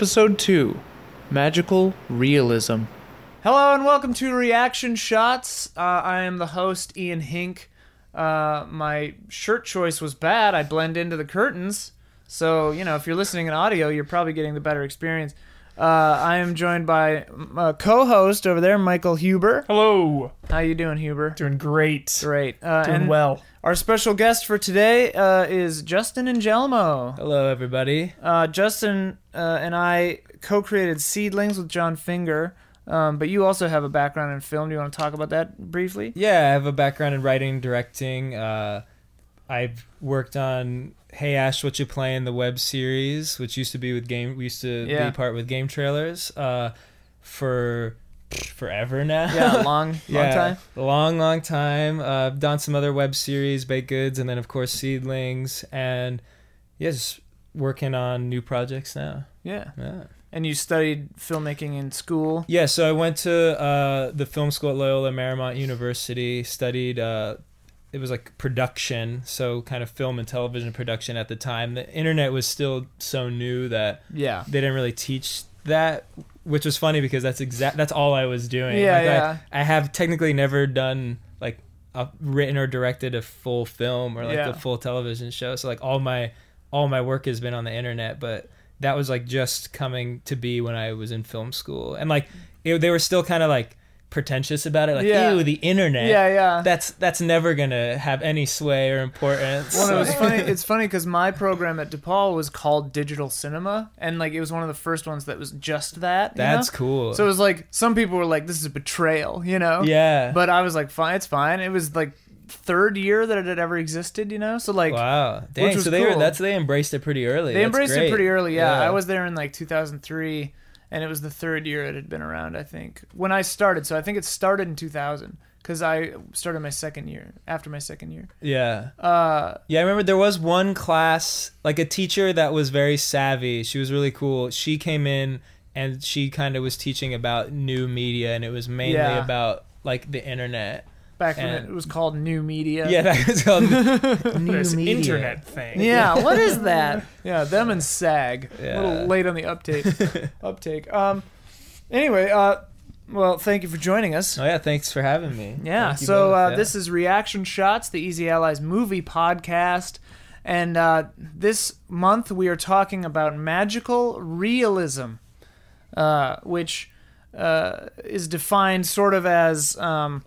Episode 2 Magical Realism. Hello and welcome to Reaction Shots. Uh, I am the host, Ian Hinck. Uh, my shirt choice was bad. I blend into the curtains. So, you know, if you're listening in audio, you're probably getting the better experience. Uh, I am joined by a co-host over there, Michael Huber. Hello. How you doing, Huber? Doing great. Great. Uh, Doing and well. Our special guest for today uh, is Justin Angelmo. Hello, everybody. Uh, Justin uh, and I co-created Seedlings with John Finger, um, but you also have a background in film. Do you want to talk about that briefly? Yeah, I have a background in writing, directing. Uh, I've worked on Hey Ash, What You Playing, the web series, which used to be with game. We used to Yeah. be part with game trailers uh, for forever now. Yeah, long, long yeah, time. long, long time. Uh, I've done some other web series, Baked Goods, and then of course Seedlings, and yeah, working on new projects now. Yeah, Yeah. and you studied filmmaking in school. Yeah, so I went to uh, the film school at Loyola Marymount University, studied, uh, it was like production, so kind of film and television production at the time. The internet was still so new that Yeah, they didn't really teach that, which was funny because that's exact, that's all I was doing. Yeah, Like, I- yeah. I, have technically never done like a written or directed a full film or like Yeah. a full television show. So like all my, all my work has been on the internet, but that was like just coming to be when I was in film school, and like it, they were still kind of like pretentious about it, like Yeah. ew, the internet. yeah, yeah. That's that's never gonna have any sway or importance. Well, it was funny. It's funny because my program at DePaul was called Digital Cinema, and like it was one of the first ones that was just that. you That's know? cool. So it was like some people were like, "This is a betrayal," you know. yeah. But I was like, "Fine, it's fine." It was like third year that it had ever existed, you know. So like, wow, dang. So they were that's they embraced it pretty early. They That's embraced it pretty early, yeah. I was there in like 2003, and it was the third year it had been around, I think, when I started. So I think it started in 2000 because I started my second year after my second year. Yeah. Uh, Yeah, I remember there was one class, like a teacher that was very savvy. She was really cool. She came in and she kind of was teaching about new media, and it was mainly Yeah. about like the internet. Back when And- it was called New Media. Yeah, that was called new This media. internet thing. Yeah, what is that? Yeah, them and SAG. A little late on the uptake. uptake. Um. Anyway, uh, well, thank you for joining us. Oh yeah, thanks for having me. Yeah. So uh, yeah. this is Reaction Shots, the Easy Allies movie podcast, and uh, this month we are talking about magical realism, uh, which uh, is defined sort of as, um,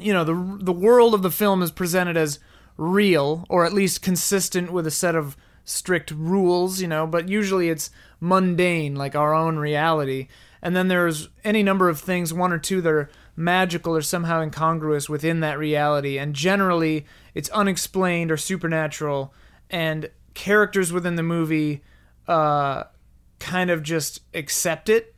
you know, the the world of the film is presented as real, or at least consistent with a set of strict rules, you know, but usually it's mundane, like our own reality. And then there's any number of things, one or two that are magical or somehow incongruous within that reality. And generally, it's unexplained or supernatural. And characters within the movie uh, kind of just accept it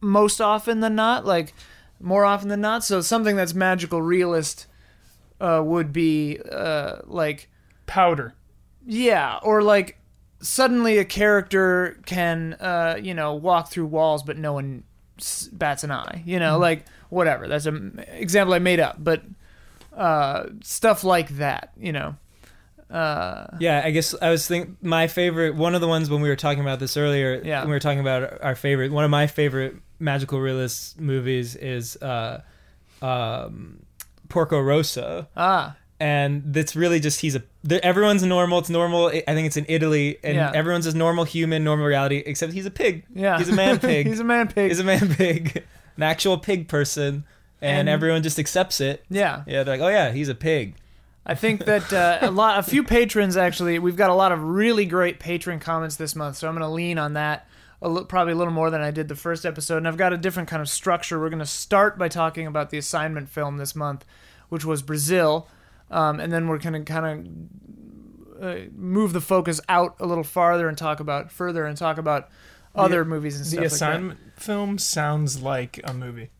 most often than not. Like, more often than not. So something that's magical realist uh, would be uh, like Powder. yeah, or like suddenly a character can, uh, you know, walk through walls, but no one bats an eye. You know, like whatever. That's an example I made up, but uh, stuff like that. You know. Uh, Yeah, I guess I was thinking my favorite one of the ones when we were talking about this earlier. Yeah. when we were talking about our favorite. One of my favorite magical realist movies is uh, um, Porco Rosso. ah, and that's really just he's a everyone's normal it's normal i think it's in italy and Yeah. everyone's just normal human normal reality except he's a pig yeah. he's a man pig He's a man pig. he's a man pig an actual pig person and, And- everyone just accepts it yeah. yeah they're like oh yeah he's a pig I think that uh, a lot, a few patrons actually. We've got a lot of really great patron comments this month, so I'm going to lean on that a li- probably a little more than I did the first episode. And I've got a different kind of structure. We're going to start by talking about the assignment film this month, which was Brazil, um, and then we're going to kind of uh, move the focus out a little farther and talk about further and talk about other movies and stuff. The like that. assignment film sounds like a movie.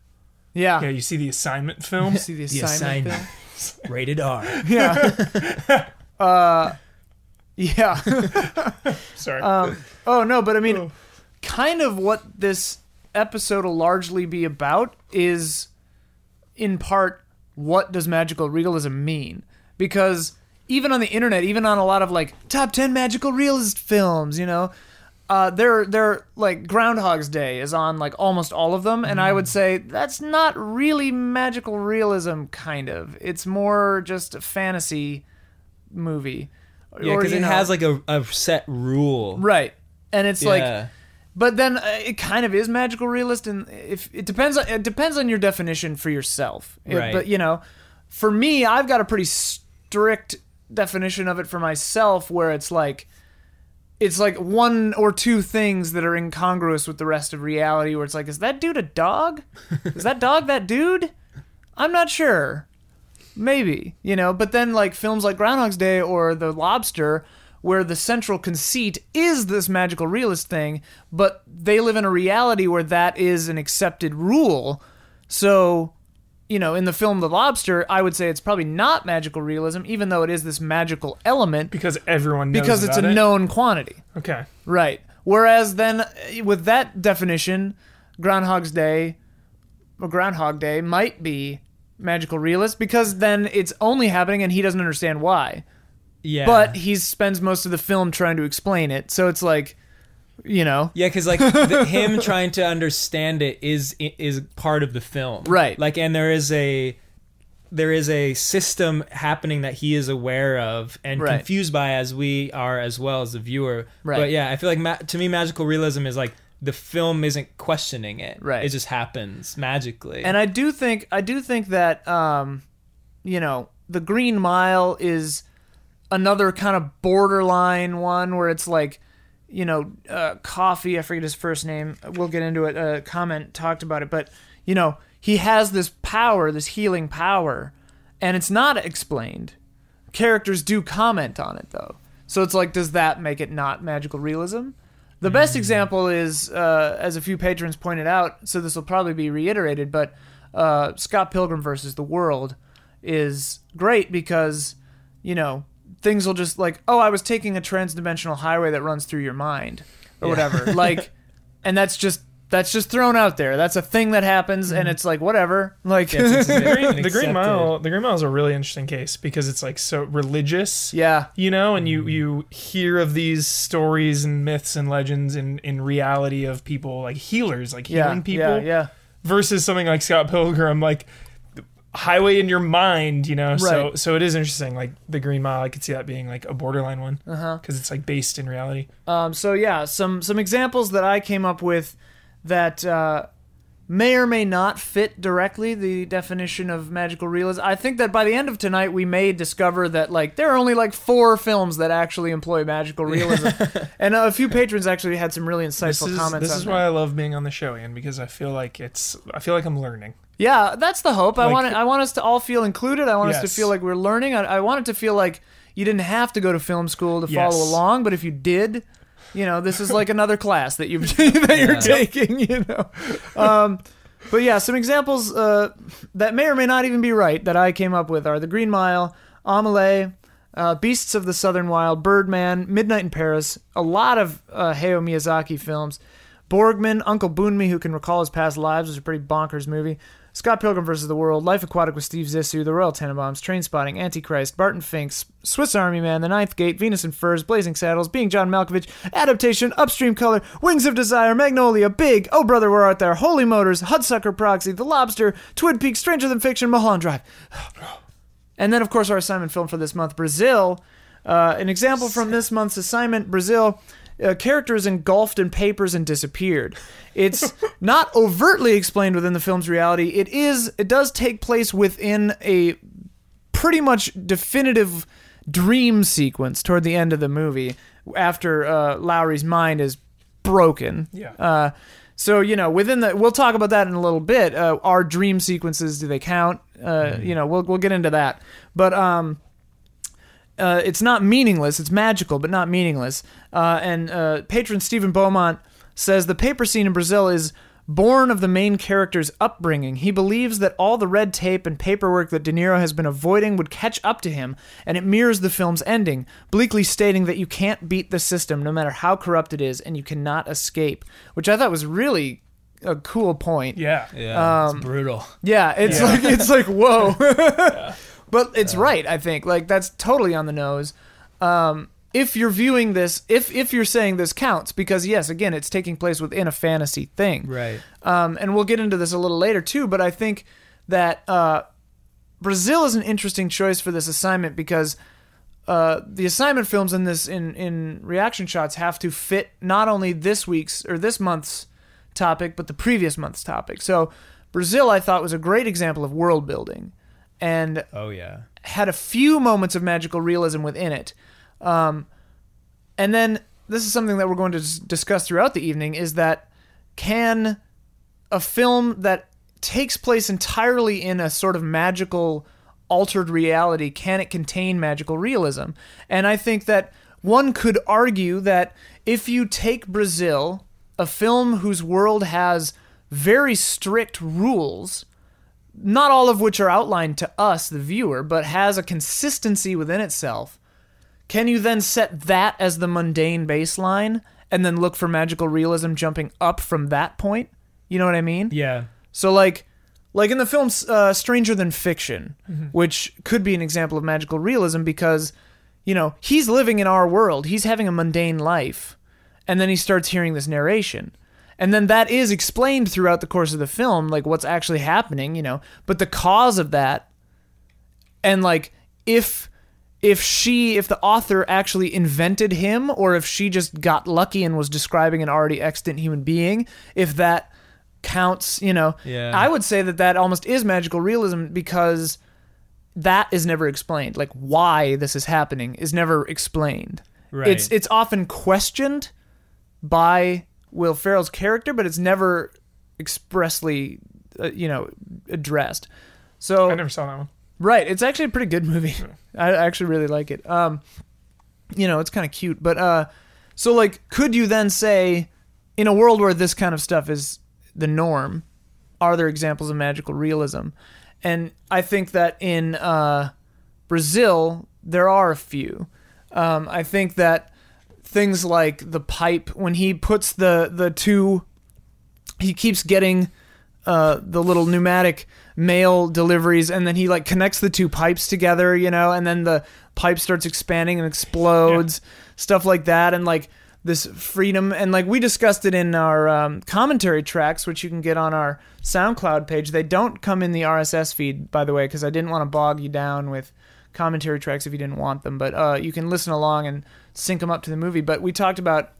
yeah. Yeah, you see the assignment film. See the assignment, assignment. film. rated r Yeah. uh, yeah. Sorry. Um, oh no, but I mean, Oh. kind of what this episode will largely be about is, in part, what does magical realism mean? Because even on the internet, even on a lot of like top ten magical realist films, you know, uh, they're they're like Groundhog's Day is on like almost all of them, and I Mm. would say that's not really magical realism. Kind of, it's more just a fantasy movie. Yeah, Or, because you it know- has like a, a set rule. right, and it's like but then uh, it kind of is magical realist, and if it depends on it depends on your definition for yourself. It- Right. but you know, for me, I've got a pretty strict definition of it for myself, where it's like it's like one or two things that are incongruous with the rest of reality. Where it's like, is that dude a dog? is that dog that dude? I'm not sure. Maybe, you know, but then like films like Groundhog's Day or The Lobster, where the central conceit is this magical realist thing, but they live in a reality where that is an accepted rule. So, you know, in the film The Lobster, I would say it's probably not magical realism, even though it is this magical element because everyone knows because it's a it? known quantity. Okay. Right. Whereas then, with that definition, Groundhog's Day or Groundhog Day might be magical realist because then it's only happening and he doesn't understand why. Yeah. But he spends most of the film trying to explain it. So it's like, you know, Yeah, because like the, him trying to understand it is is part of the film, Right. Like, and there is a there is a system happening that he is aware of and Right. confused by, as we are as well as the viewer. Right. But yeah, I feel like ma- to me, magical realism is like the film isn't questioning it. Right. It just happens magically. And I do think I do think that um, you know, the Green Mile is another kind of borderline one where it's like, you know, uh, Coffey. I forget his first name. We'll get into it. A comment talked about it, but you know, he has this power, this healing power, and it's not explained. Characters do comment on it though, so it's like, does that make it not magical realism? The best example is, uh, as a few patrons pointed out, so this will probably be reiterated, but uh, Scott Pilgrim versus the World is great because, you know, things will just like, oh, I was taking a transdimensional highway that runs through your mind or whatever. like, and that's just that's just thrown out there. That's a thing that happens, and it's like whatever. Like, Yeah, it's- it's- The Green, the Green. Mile. The Green Mile is a really interesting case because it's like so religious. yeah, You know, and you you hear of these stories and myths and legends in in reality of people like healers, like yeah, healing people, yeah, yeah. versus something like Scott Pilgrim, like highway in your mind. You know, so Right. so it is interesting. Like the Green Mile, I could see that being like a borderline one because it's like based in reality. Um, so yeah, some some examples that I came up with that uh, may or may not fit directly the definition of magical realism. I think that by the end of tonight, we may discover that like there are only like four films that actually employ magical realism, and a few patrons actually had some really This insightful is comments. this is that. why I love being on the show, Ian, because I feel like it's I feel like I'm learning. Yeah, that's the hope. I want it, I want us to all feel included. I want us to feel like we're learning. I, I want it to feel like you didn't have to go to film school to follow along, but if you did, you know, this is like another class that you that you're taking. You know, um, but yeah, some examples uh, that may or may not even be right that I came up with are The Green Mile, Amelie. Uh, Beasts of the Southern Wild, Birdman, Midnight in Paris, a lot of uh, Hayao Miyazaki films. Borgman, Uncle Boonmee, who can recall his past lives, was a pretty bonkers movie. Scott Pilgrim vs. the World, Life Aquatic with Steve Zissou, The Royal Tenenbaums, Train Spotting, Antichrist, Barton Fink, Swiss Army Man, The Ninth Gate, Venus and Furs, Blazing Saddles, Being John Malkovich, Adaptation, Upstream Color, Wings of Desire, Magnolia, Big, Oh Brother Where Art Thou, Holy Motors, Hudsucker Proxy, The Lobster, Twin Peaks, Stranger Than Fiction, Mulholland Drive. And then, of course, our assignment film for this month, Brazil. Uh, an example from this month's assignment, Brazil. Uh, characters engulfed in papers and disappeared. It's not overtly explained within the film's reality. It is. It does take place within a pretty much definitive dream sequence toward the end of the movie, after uh, Lowry's mind is broken. Yeah. Uh, so you know, within the, we'll talk about that in a little bit. Uh, are dream sequences do they count? Uh, You know, we'll we'll get into that. But um, uh, it's not meaningless. It's magical, but not meaningless. Uh, and uh, patron Stephen Beaumont says the paper scene in Brazil is born of the main character's upbringing. He believes that all the red tape and paperwork that De Niro has been avoiding would catch up to him, and it mirrors the film's ending, bleakly stating that you can't beat the system no matter how corrupt it is, and you cannot escape. Which I thought was really a cool point. Yeah. yeah, um, it's brutal. Yeah, it's Yeah. like it's like whoa. But it's right, I think. Like that's totally on the nose. Um if you're viewing this, if if you're saying this counts, because yes, again, it's taking place within a fantasy thing, Right. um, and we'll get into this a little later too. But I think that uh, Brazil is an interesting choice for this assignment because uh, the assignment films in this in in reaction shots have to fit not only this week's or this month's topic but the previous month's topic. So Brazil, I thought, was a great example of world building, and Oh yeah. had a few moments of magical realism within it. Um, and then this is something that we're going to s- discuss throughout the evening is that can a film that takes place entirely in a sort of magical altered reality can it contain magical realism and i think that one could argue that if you take brazil a film whose world has very strict rules not all of which are outlined to us, the viewer, but has a consistency within itself, can you then set that as the mundane baseline and then look for magical realism jumping up from that point? You know what I mean? Yeah. So like like in the film uh, Stranger Than Fiction, which could be an example of magical realism because you know, he's living in our world. He's having a mundane life. And then he starts hearing this narration. And then that is explained throughout the course of the film, like what's actually happening, you know. But the cause of that and like if if she if the author actually invented him or if she just got lucky and was describing an already extant human being if that counts you know Yeah. i would say that that almost is magical realism because that is never explained like why this is happening is never explained Right. it's it's often questioned by will ferrell's character but it's never expressly uh, you know addressed so I never saw that one. Right. It's actually a pretty good movie. I actually really like it. Um, you know, it's kind of cute, but uh, so like, could you then say, in a world where this kind of stuff is the norm, are there examples of magical realism? And I think that in uh, Brazil there are a few. Um, I think that things like the pipe when he puts the the two, he keeps getting uh, the little pneumatic mail deliveries and then he like connects the two pipes together you know and then the pipe starts expanding and explodes stuff like that and like this freedom and like we discussed it in our um, commentary tracks which you can get on our soundcloud page. They don't come in the rss feed by the way because i didn't want to bog you down with commentary tracks if you didn't want them but uh, you can listen along and sync them up to the movie but we talked about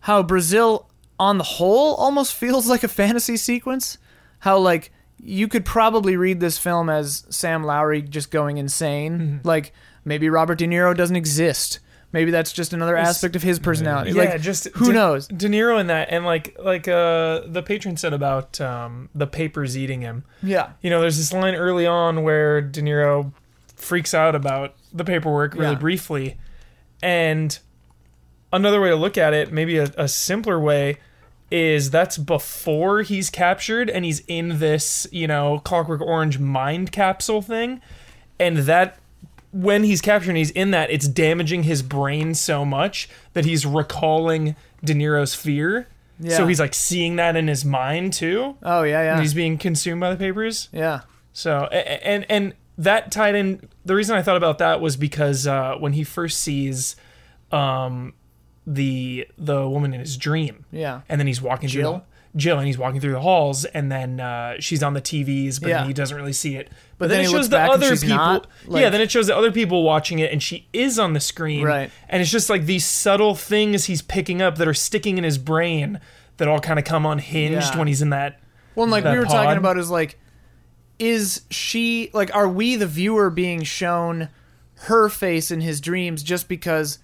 how Brazil on the whole almost feels like a fantasy sequence. How like you could probably read this film as Sam Lowry just going insane. Like maybe Robert De Niro doesn't exist. Maybe that's just another It's- aspect of his personality. Yeah, like just who De- knows? De Niro in that, and like like uh the patron said about um the papers eating him. Yeah. You know, there's this line early on where De Niro freaks out about the paperwork really Yeah. briefly, and another way to look at it, maybe a, a simpler way, is that's before he's captured and he's in this you know Clockwork Orange mind capsule thing, and that when he's captured and he's in that, it's damaging his brain so much that he's recalling De Niro's fear. Yeah. So he's like seeing that in his mind too. Oh yeah, And yeah. he's being consumed by the papers. Yeah. So and and that tied in. The reason I thought about that was because uh, when he first sees um, the the woman in his dream, Yeah. and then he's walking Jill? through the, Jill, and he's walking through the halls, and then uh, she's on the TVs, but Yeah. then he doesn't really see it. But, then then, it shows the other people. not, like- yeah, then it shows the other people watching it, and she is on the screen. Right. And it's just like these subtle things he's picking up that are sticking in his brain that all kind of come unhinged Yeah. when he's in that. Well, and like that we were talking about is like, is she like, are we the viewer being shown her face in his dreams just because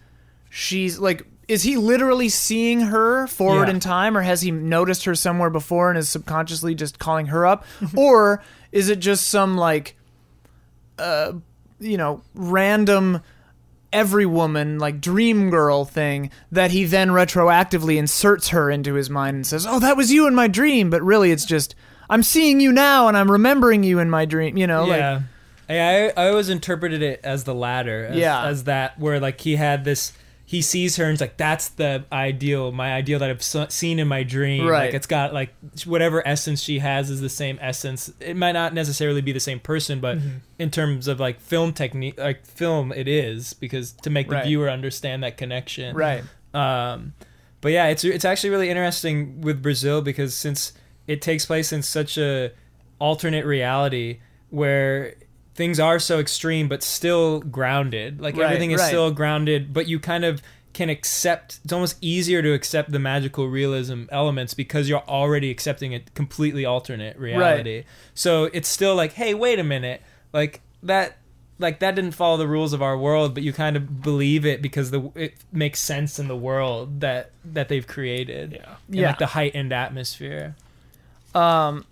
she's like, is he literally seeing her forward Yeah. in time, or has he noticed her somewhere before and is subconsciously just calling her up, or is it just some like, uh, you know, random every woman like dream girl thing that he then retroactively inserts her into his mind and says, "Oh, that was you in my dream," but really it's just I'm seeing you now and I'm remembering you in my dream, you know, like yeah. I, I I always interpreted it as the latter. As, Yeah. As that where like he had this he sees her and he's like, "That's the ideal, my ideal that I've seen in my dream." Right. Like it's got like whatever essence she has is the same essence. It might not necessarily be the same person, but Mm-hmm. in terms of like film technique, like film, it is because to make the Right. viewer understand that connection. Right. Um, but yeah, it's it's actually really interesting with Brazil because since it takes place in such a alternate reality where things are so extreme but still grounded, like Right, everything is right. still grounded, but you kind of can accept. It's almost easier to accept the magical realism elements because you're already accepting a completely alternate reality. right. So it's still like, hey, wait a minute, like that like that didn't follow the rules of our world, but you kind of believe it because the it makes sense in the world that that they've created. Yeah. Yeah. like the heightened atmosphere. Um,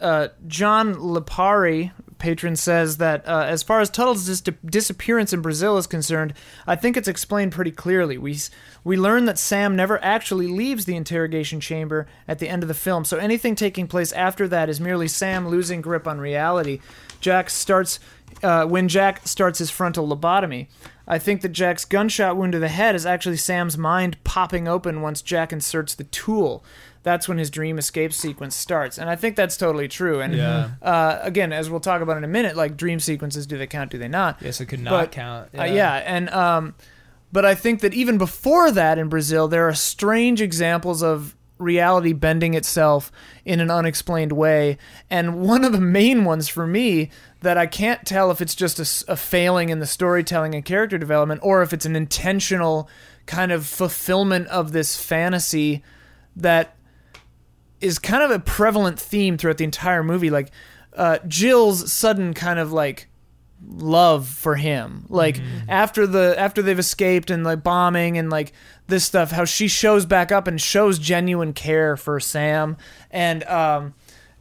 uh, John Lipari, patron, says that uh, as far as Tuttle's dis- disappearance in Brazil is concerned, I think it's explained pretty clearly. We we learn that Sam never actually leaves the interrogation chamber at the end of the film, so anything taking place after that is merely Sam losing grip on reality. Jack starts uh, when Jack starts his frontal lobotomy. I think that Jack's gunshot wound to the head is actually Sam's mind popping open once Jack inserts the tool. That's when his dream escape sequence starts, and I think that's totally true. And Yeah. uh, again, as we'll talk about in a minute, like dream sequences, do they count? Do they not? Yes, it could not But, count. Uh, yeah, and um, but I think that even before that in Brazil, there are strange examples of reality bending itself in an unexplained way, and one of the main ones for me that I can't tell if it's just a failing in the storytelling and character development, or if it's an intentional kind of fulfillment of this fantasy that is kind of a prevalent theme throughout the entire movie. Like uh, Jill's sudden kind of like love for him. Like after the after they've escaped and like bombing and like this stuff how she shows back up and shows genuine care for sam. And um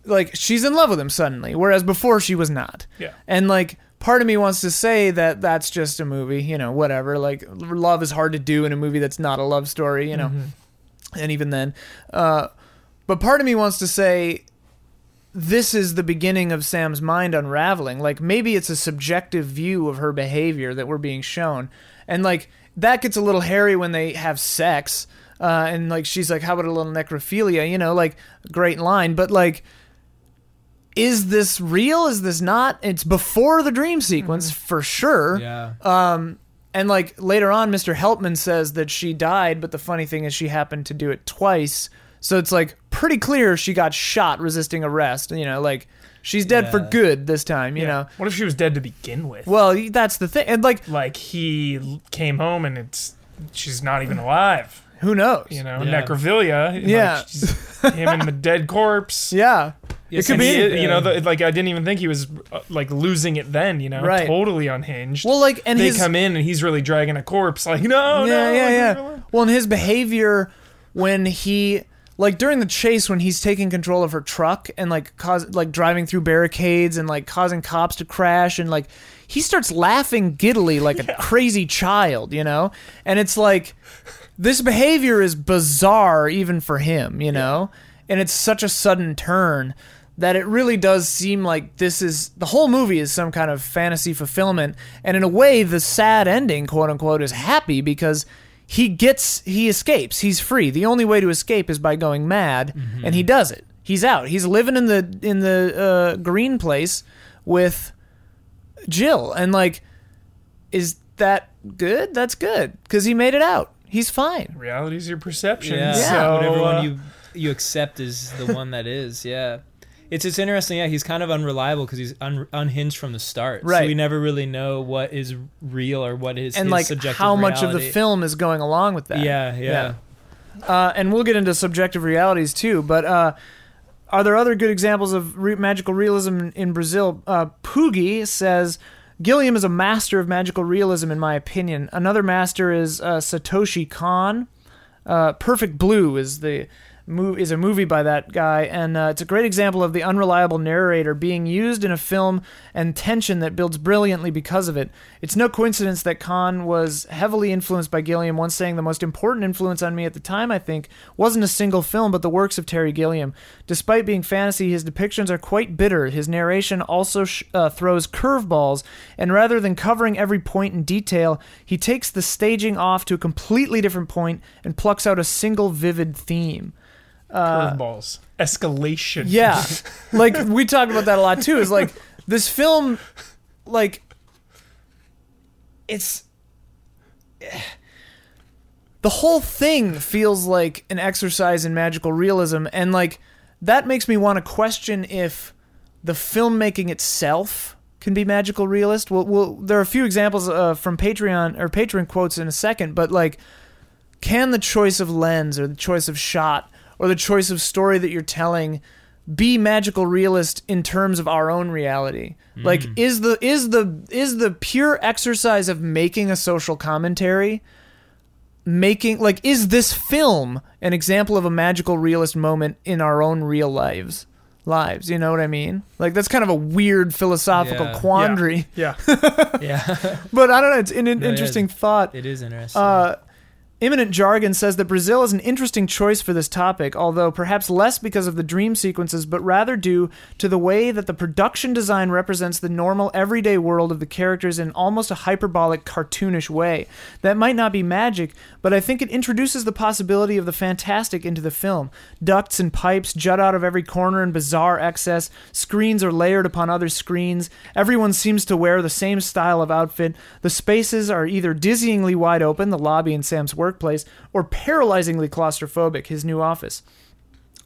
like she's in love with him suddenly whereas before she was not. Yeah. and like part of me wants to say that that's just a movie you know whatever. Like love is hard to do in a movie that's not a love story you know. And even then uh but part of me wants to say this is the beginning of Sam's mind unraveling. Like maybe it's a subjective view of her behavior that we're being shown, and like that gets a little hairy when they have sex. Uh, and like she's like, "How about a little necrophilia?" You know, like great line, but like, is this real? Is this not? It's before the dream sequence for sure. Yeah. Um, and like later on, Mr. Helpman says that she died, but the funny thing is she happened to do it twice. So it's like pretty clear she got shot resisting arrest. You know, like she's dead for Yeah. good this time. You Yeah. know, What if she was dead to begin with? well that's the thing. And like, like he l- came home and it's she's not even alive. who knows? You know, Yeah. necrophilia. like, Yeah. she's him and the dead corpse. Yeah, Yes, could And be he- you know, the, like I didn't even think he was uh, like losing it then. You know, Right. totally unhinged. Well, like, and they his come in and he's really dragging a corpse. Like, no, yeah, no, yeah, like, yeah. leave me alone. Well, and his behavior when he like during the chase when he's taking control of her truck and like cause like driving through barricades and like causing cops to crash and like he starts laughing giddily like a crazy child, you know? And it's like this behavior is bizarre even for him, you know? And it's such a sudden turn that it really does seem like this is the whole movie is some kind of fantasy fulfillment and in a way the sad ending quote unquote is happy because he gets he escapes. He's free. The only way to escape is by going mad and he does it. He's out. He's living in the in the uh, green place with jill. And like is that good? That's good because he made it out. He's fine. Reality's your perception. Yeah. So, Whatever uh, one you you accept is the one that is. Yeah. It's it's interesting. Yeah, he's kind of unreliable because he's un, unhinged from the start. So we never really know what is real or what is and like subjective how much of the film is going along with that Yeah, yeah. Uh, and we'll get into subjective realities too. But uh, are there other good examples of re- magical realism in, in Brazil? Uh, Poogie says Gilliam is a master of magical realism, in my opinion. Another master is uh, Satoshi Kon. Uh, Perfect Blue is the is a movie by that guy, and uh, it's a great example of the unreliable narrator being used in a film and tension that builds brilliantly because of it. It's no coincidence that Kon was heavily influenced by Gilliam, once saying the most important influence on me at the time, I think, wasn't a single film, but the works of Terry Gilliam. Despite being fantasy, his depictions are quite bitter. His narration also sh- uh, throws curveballs, and rather than covering every point in detail, he takes the staging off to a completely different point and plucks out a single vivid theme. Curveballs. Escalation. Uh, Yeah. like we talk about that a lot too. Is like this film like it's the whole thing feels like an exercise in magical realism and like that makes me want to question if the filmmaking itself can be magical realist. Well, well there are a few examples uh, from Patreon or Patreon quotes in a second, but like can the choice of lens or the choice of shot or the choice of story that you're telling be magical realist in terms of our own reality like is the is the is the pure exercise of making a social commentary making like is this film an example of a magical realist moment in our own real lives lives you know what i mean like that's kind of a weird philosophical Yeah. quandary Yeah. yeah, but i don't know it's an, an No, yeah. interesting thought it is interesting. uh, Imminent Jargon says that Brazil is an interesting choice for this topic, although perhaps less because of the dream sequences, but rather due to the way that the production design represents the normal, everyday world of the characters in almost a hyperbolic, cartoonish way. That might not be magic, but I think it introduces the possibility of the fantastic into the film. Ducts and pipes jut out of every corner in bizarre excess, screens are layered upon other screens, everyone seems to wear the same style of outfit, the spaces are either dizzyingly wide open, the lobby in Sam's workplace, or paralyzingly claustrophobic, his new office.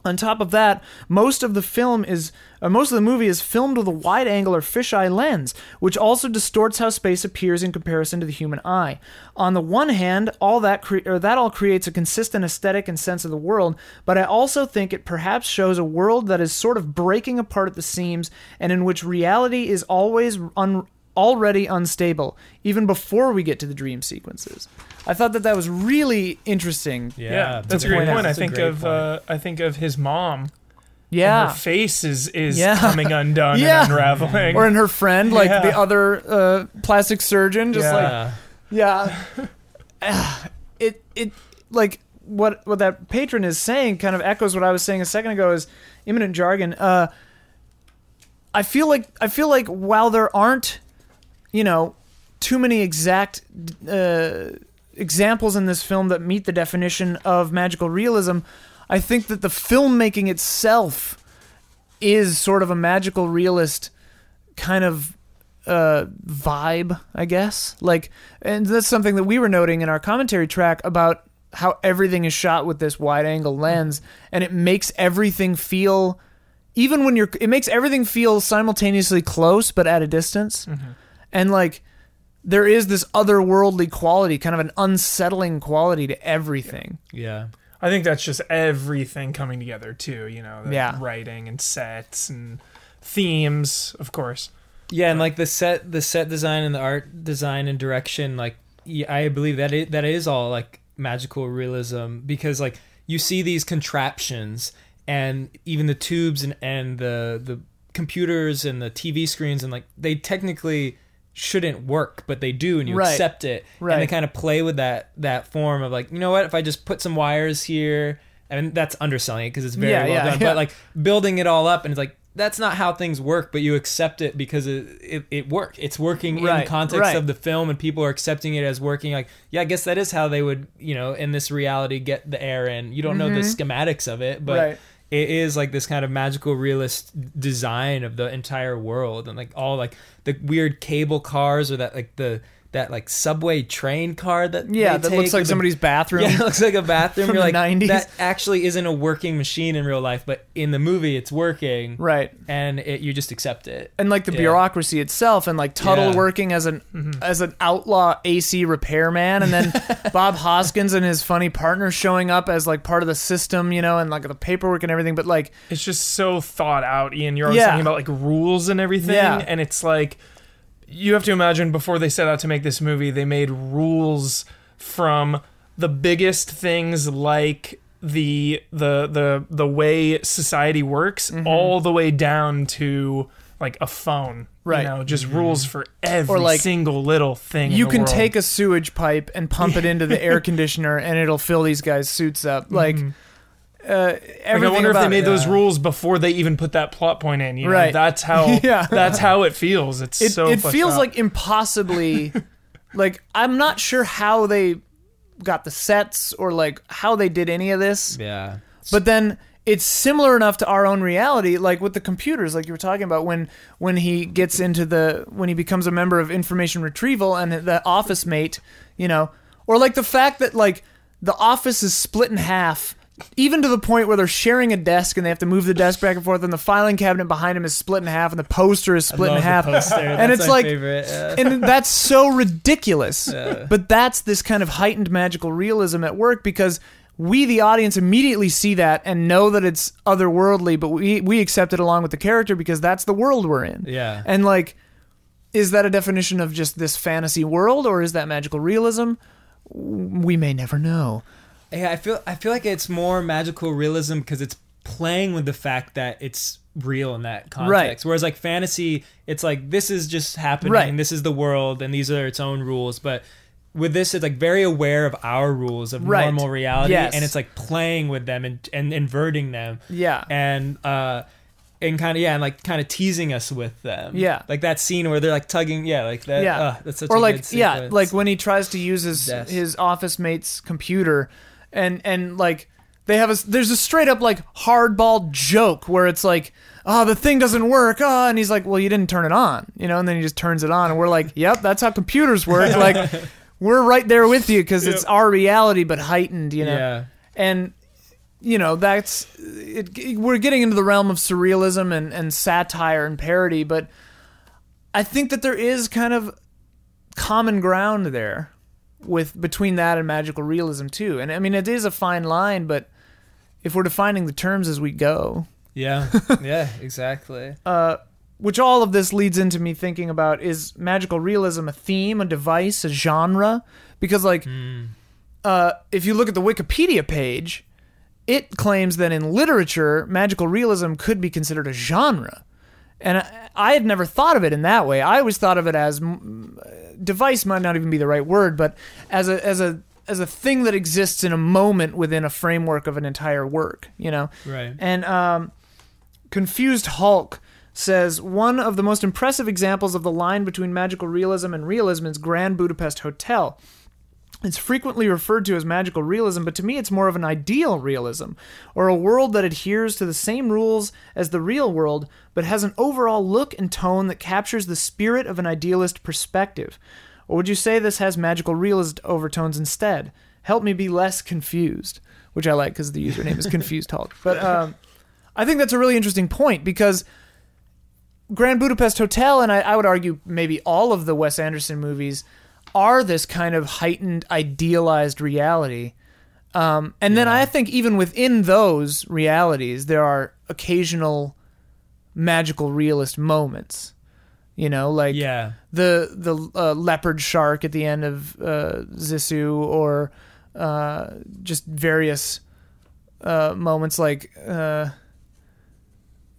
On top of that, most of the film is uh, most of the movie is filmed with a wide angle or fisheye lens, which also distorts how space appears in comparison to the human eye. On the one hand, all that cre- or that all creates a consistent aesthetic and sense of the world, but I also think it perhaps shows a world that is sort of breaking apart at the seams and in which reality is always un- already unstable, even before we get to the dream sequences. I thought that that was really interesting. yeah, Yeah, that's a great point point. I think of uh, I think of his mom. and Yeah. her face is is Yeah. coming undone Yeah. and unraveling. or in her friend, like Yeah. the other uh, plastic surgeon, just like yeah. yeah, Ah, it it like what what that patron is saying kind of echoes what I was saying a second ago is imminent jargon. Uh, I feel like I feel like while there aren't, you know, too many exact uh, examples in this film that meet the definition of magical realism, I think that the filmmaking itself is sort of a magical realist kind of uh, vibe, I guess. Like, and that's something that we were noting in our commentary track about how everything is shot with this wide angle lens, and it makes everything feel, even when you're, it makes everything feel simultaneously close but at a distance, and like. There is this otherworldly quality, kind of an unsettling quality to everything. yeah. I think that's just everything coming together too. You know, the Yeah. writing and sets and themes, of course. Yeah, and like the set, the set design and the art design and direction, like yeah, I believe that it, that is all like magical realism because like you see these contraptions and even the tubes and and the the computers and the TV screens and like they technically shouldn't work, but they do, and you Right. accept it, and Right. they kind of play with that that form of like you know what if I just put some wires here. And that's underselling it because it's very Yeah, well yeah, done. yeah. But like building it all up, and it's like that's not how things work. But you accept it because it it, it worked. It's working Right, in context of the film, and people are accepting it as working. Like, yeah, I guess that is how they would, you know, in this reality, get the air in. You don't know the schematics of it, but Mm-hmm. It is like this kind of magical realist design of the entire world, and like all like the weird cable cars or that like the that like subway train car that Yeah, they that looks like with the- somebody's bathroom. yeah, it looks like a bathroom. From You're the like 90s. that actually isn't a working machine in real life, but in the movie it's working, Right. and it, you just accept it. and like the Yeah. bureaucracy itself and like Tuttle Yeah. working as an mm-hmm. as an outlaw AC repairman and then Bob Hoskins and his funny partner showing up as like part of the system, you know, and like the paperwork and everything, but like It's just so thought out, Ian. You're always Yeah. talking about like rules and everything, Yeah. and it's like you have to imagine before they set out to make this movie, they made rules from the biggest things like the the the the way society works Mm-hmm. all the way down to like a phone Right. you know just rules for every Or, like, single little thing in you the can world. take a sewage pipe and pump it into the air conditioner and it'll fill these guys suits up like uh like, I wonder if they made it. those rules before they even put that plot point in. You know, Right. that's how. Yeah. that's how it feels. It's it, so. it feels up. like impossibly like i'm not sure how they got the sets or like how they did any of this Yeah. but then it's similar enough to our own reality like with the computers like you were talking about when when he gets into the when he becomes a member of information retrieval and the office mate you know or like the fact that like the office is split in half even to the point where they're sharing a desk and they have to move the desk back and forth and the filing cabinet behind him is split in half and the poster is split in half and it's like yeah. and that's so ridiculous. Yeah. But that's this kind of heightened magical realism at work because we, the audience, immediately see that and know that it's otherworldly, but we we accept it along with the character because that's the world we're in. Yeah. And like, is that a definition of just this fantasy world, or is that magical realism? We may never know. Yeah, I feel I feel like it's more magical realism because it's playing with the fact that it's real in that context. Right. Whereas like fantasy, it's like this is just happening, Right. this is the world, and these are its own rules. But with this, it's like very aware of our rules of Right. normal reality, Yes. and it's like playing with them and and inverting them, Yeah. and uh, and kind of yeah, and like kind of teasing us with them. Yeah. like that scene where they're like tugging. Yeah, like that. Yeah. uh, that's such or a like yeah, like when he tries to use his his office mate's computer, and and like they have a there's a straight up like hardball joke where it's like oh the thing doesn't work oh and he's like well you didn't turn it on you know and then he just turns it on and we're like yep that's how computers work like we're right there with you because it's our reality but heightened you know? Yeah. and you know that's it, we're getting into the realm of surrealism and, and satire and parody but i think that there is kind of common ground there with between that and magical realism too and i mean it is a fine line but if we're defining the terms as we go Yeah, yeah, exactly. uh, which all of this leads into me thinking about is magical realism a theme, a device, a genre? Because like, uh, if you look at the Wikipedia page, it claims that in literature, magical realism could be considered a genre, and I, I had never thought of it in that way. I always thought of it as mm, device might not even be the right word, but as a as a as a thing that exists in a moment within a framework of an entire work. You know, Right. and um, Confused Hulk says one of the most impressive examples of the line between magical realism and realism is Grand Budapest Hotel. It's frequently referred to as magical realism, but to me it's more of an ideal realism, or a world that adheres to the same rules as the real world, but has an overall look and tone that captures the spirit of an idealist perspective. Or would you say this has magical realist overtones instead? Help me be less confused, which I like because the username is Confused Hulk. But um, I think that's a really interesting point because Grand Budapest Hotel, and I, I would argue maybe all of the Wes Anderson movies, are this kind of heightened, idealized reality. Um, and then I think even within those realities, there are occasional magical realist moments. You know, like Yeah. the the uh, leopard shark at the end of uh, Zissou, or uh, just various uh, moments like uh,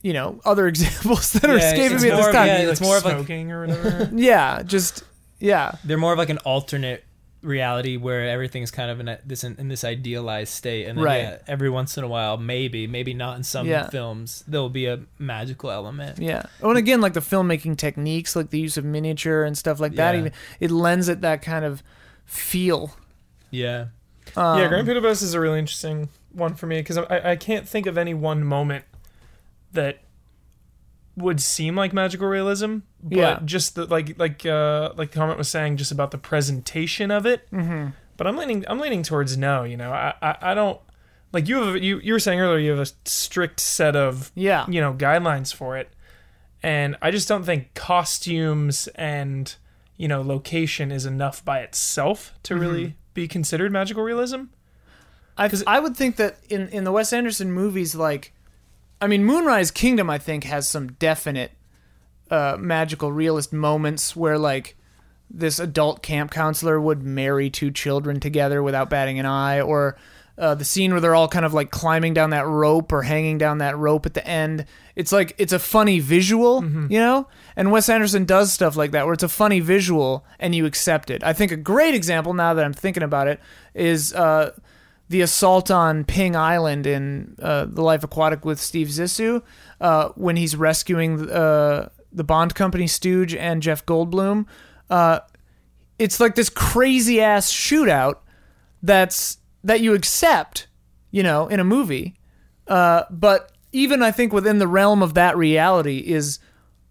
you know other examples that are escaping me at this more of- time. yeah, Yeah, it's more of like- or whatever. Yeah, just yeah, They're more of like an alternate reality where everything's kind of in a, this in, this idealized state, and then Right. yeah, every once in a while, maybe maybe not in some Yeah. films, there'll be a magical element. yeah. Oh, and again, like the filmmaking techniques, like the use of miniature and stuff like that, Yeah. even it lends it that kind of feel. Yeah, Um, yeah, Grand Budapest is a really interesting one for me because I, I can't think of any one moment that would seem like magical realism, but Yeah. just the, like like uh, like the comment was saying, just about the presentation of it. Mm-hmm. But I'm leaning I'm leaning towards no. You know, I I, I don't like you have you you were saying earlier you have a strict set of Yeah. you know guidelines for it, and I just don't think costumes and you know location is enough by itself to really be considered magical realism. I, I would think that in, in the Wes Anderson movies, like, I mean, Moonrise Kingdom, I think, has some definite uh, magical realist moments where, like, this adult camp counselor would marry two children together without batting an eye, or uh, the scene where they're all kind of like climbing down that rope or hanging down that rope at the end. It's like it's a funny visual, you know. And Wes Anderson does stuff like that where it's a funny visual and you accept it. I think a great example now that I'm thinking about it is uh, the assault on Ping Island in uh, The Life Aquatic with Steve Zissou uh, when he's rescuing uh, the Bond company stooge and Jeff Goldblum. Uh, it's like this crazy ass shootout that's that you accept, you know, in a movie. Uh, but even I think within the realm of that reality is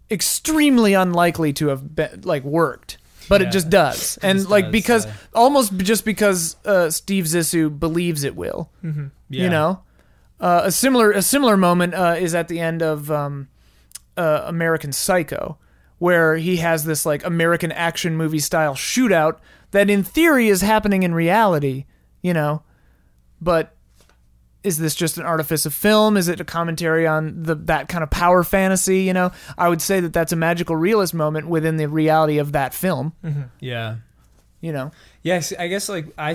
extremely unlikely to have been like worked. But Yeah. it just does, and just like does, because uh, almost just because uh, Steve Zissou believes it will, Yeah. you know. Uh, a similar a similar moment uh, is at the end of um, uh, American Psycho, where he has this like American action movie style shootout that in theory is happening in reality, you know. But is this just an artifice of film? Is it a commentary on the that kind of power fantasy? You know, I would say that that's a magical realist moment within the reality of that film. Yeah. You know, Yes, I guess like I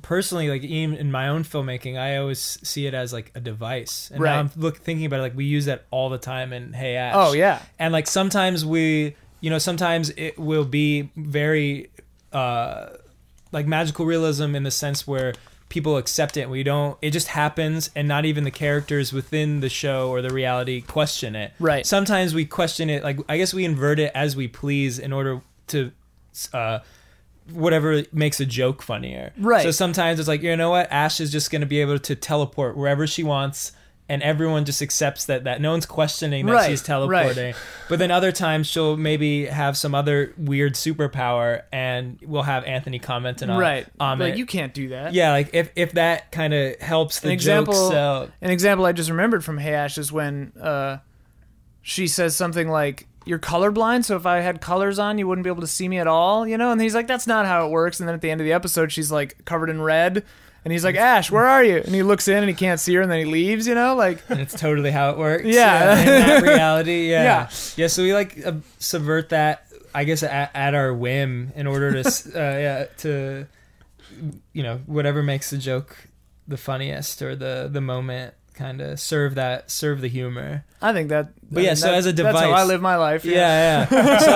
personally like even in my own filmmaking, I always see it as like a device. And Right. now I'm look thinking about it like we use that all the time in Hey Ash. oh yeah, And like sometimes we, you know, sometimes it will be very uh like magical realism in the sense where people accept it. We don't it just happens and not even the characters within the show or the reality question it. Right. Sometimes we question it like I guess we invert it as we please in order to uh whatever makes a joke funnier. Right. So sometimes it's like, you know what? Ash is just going to be able to teleport wherever she wants and everyone just accepts that that no one's questioning that Right, she's right. teleporting. But then other times she'll maybe have some other weird superpower and we'll have Anthony commenting on it. right. like it. you can't do that. yeah, like if if that kind of helps the An example- joke sell. An example I just remembered from Hey Ash is when uh, she says something like, "You're colorblind, so if I had colors on, you wouldn't be able to see me at all," you know. And he's like, "That's not how it works." And then at the end of the episode, she's like covered in red, and he's like, "Ash, where are you?" And he looks in and he can't see her, and then he leaves, you know, like. and it's totally how it works. Yeah. in that reality. Yeah. Yeah. yeah. So we like uh, subvert that, I guess, at, at our whim in order to, uh, yeah, to, you know, whatever makes the joke the funniest or the the moment, kind of serve that serve the humor. I think that. But yeah, so that- as a device, that's how I live my life. Yeah, yeah. so,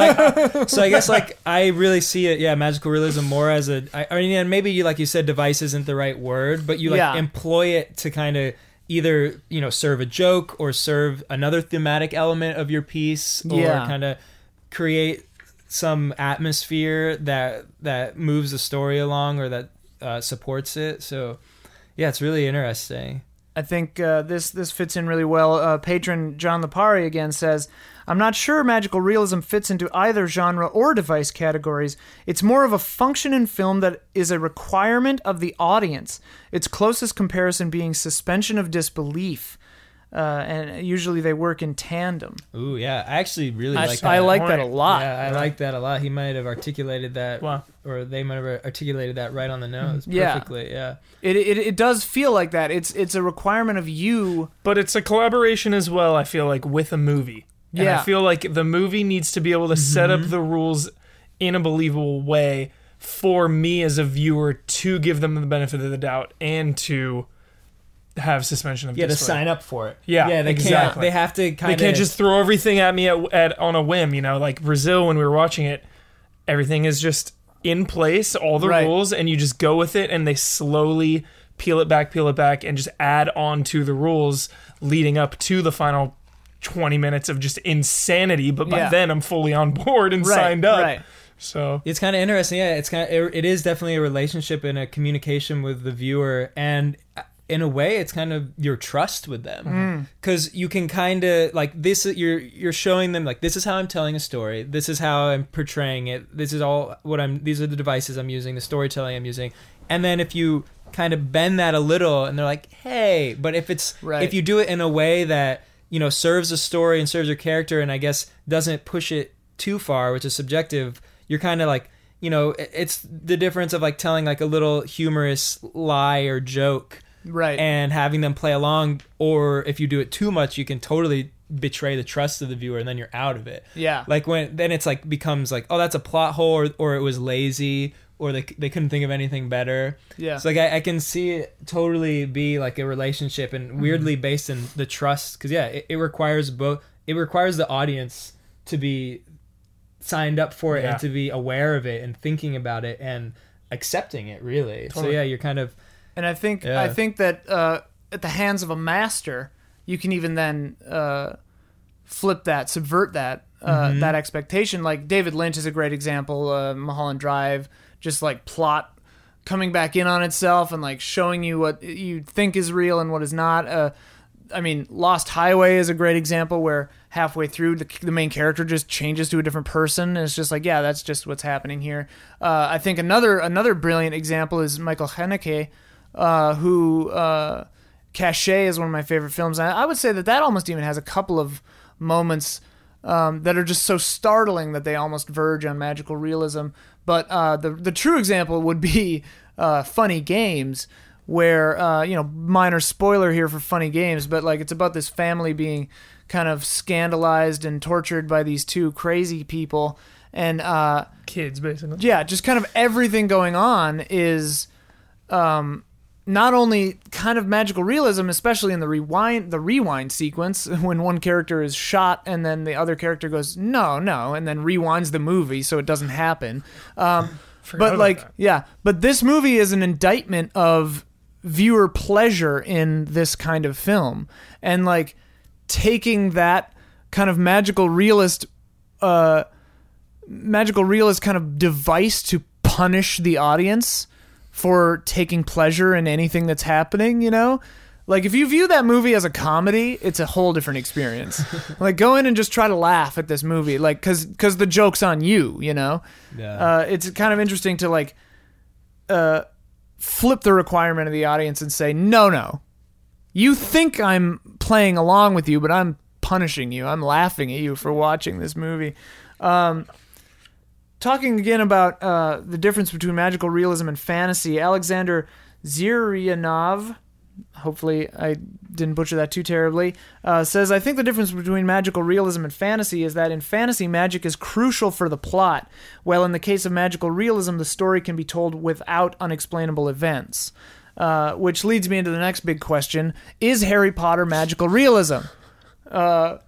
I, so I guess like I really see it, yeah, magical realism more as a. I, I mean, and maybe you like you said, device isn't the right word, but you like Yeah. employ it to kind of either you know serve a joke or serve another thematic element of your piece, or Yeah. kind of create some atmosphere that that moves the story along or that uh, supports it. So yeah, it's really interesting. I think uh, this this fits in really well. Uh, patron John Lapari again says, "I'm not sure magical realism fits into either genre or device categories. It's more of a function in film that is a requirement of the audience. Its closest comparison being suspension of disbelief, uh, and usually they work in tandem. Ooh, yeah, I actually really I, like I that. like that a lot. Yeah, I like that a lot. He might have articulated that, Wow. or they might have articulated that right on the nose Yeah. perfectly. Yeah, It, it it does feel like that. It's it's a requirement of you. But it's a collaboration as well, I feel like, with a movie. And Yeah. I feel like the movie needs to be able to set Mm-hmm. up the rules in a believable way for me as a viewer to give them the benefit of the doubt and to have suspension of yeah, to disbelief. sign up for it. Yeah, yeah, they can't. exactly. They have to kind of They can't just throw everything at me at, at on a whim, you know, like Brazil when we were watching it, everything is just in place, all the Right. rules, and you just go with it, and they slowly peel it back, peel it back, and just add on to the rules leading up to the final 20 minutes of just insanity. But by Yeah. then, I'm fully on board and Right, signed up. Right. So It's kind of interesting. Yeah, it's kind of it, it is definitely a relationship and a communication with the viewer, and in a way, it's kind of your trust with them mm. because you can kind of like this. You're you're showing them like this is how I'm telling a story. This is how I'm portraying it. This is all what I'm. These are the devices I'm using. The storytelling I'm using, and then if you kind of bend that a little, and they're like, hey, but if it's Right. if you do it in a way that you know serves the story and serves your character, and I guess doesn't push it too far, which is subjective, you're kind of like, you know, it's the difference of like telling like a little humorous lie or joke Right. and having them play along, or if you do it too much, you can totally betray the trust of the viewer and then you're out of it. yeah. Like when then it's like becomes like, oh, that's a plot hole or, or it was lazy or they they couldn't think of anything better. Yeah. So like I, I can see it totally be like a relationship Mm-hmm. and weirdly based in the trust because yeah, it, it requires both. It requires the audience to be signed up for it Yeah. and to be aware of it and thinking about it and accepting it really. So yeah, you're kind of And I think Yeah. I think that uh, at the hands of a master, you can even then uh, flip that, subvert that uh, Mm-hmm. that expectation. Like David Lynch is a great example. Uh, Mulholland Drive, just like plot coming back in on itself and like showing you what you think is real and what is not. Uh, I mean, Lost Highway is a great example where halfway through the, the main character just changes to a different person. And it's just like, yeah, that's just what's happening here. Uh, I think another another brilliant example is Michael Haneke, uh, who uh, Caché is one of my favorite films. And I would say that that almost even has a couple of moments um, that are just so startling that they almost verge on magical realism. But uh, the the true example would be uh, Funny Games, where uh, you know minor spoiler here for Funny Games, but like it's about this family being kind of scandalized and tortured by these two crazy people, and uh, Kids, basically. yeah, just kind of everything going on is um, not only kind of magical realism, especially in the rewind the rewind sequence when one character is shot and then the other character goes no no and then rewinds the movie so it doesn't happen. Um, but like that. yeah, but this movie is an indictment of viewer pleasure in this kind of film and like taking that kind of magical realist uh magical realist kind of device to punish the audience for taking pleasure in anything that's happening, you know? Like if you view that movie as a comedy, it's a whole different experience. like go in and just try to laugh at this movie like cuz cuz the joke's on you, you know? yeah. Uh it's kind of interesting to like uh flip the requirement of the audience and say, "No, no. You think I'm playing along with you, but I'm punishing you. I'm laughing at you for watching this movie." Um, talking again about uh, the difference between magical realism and fantasy, Alexander Zyryanov, hopefully I didn't butcher that too terribly, uh, says, I think the difference between magical realism and fantasy is that in fantasy, magic is crucial for the plot, while in the case of magical realism, the story can be told without unexplainable events. Uh, which leads me into the next big question Is Harry Potter magical realism? Uh,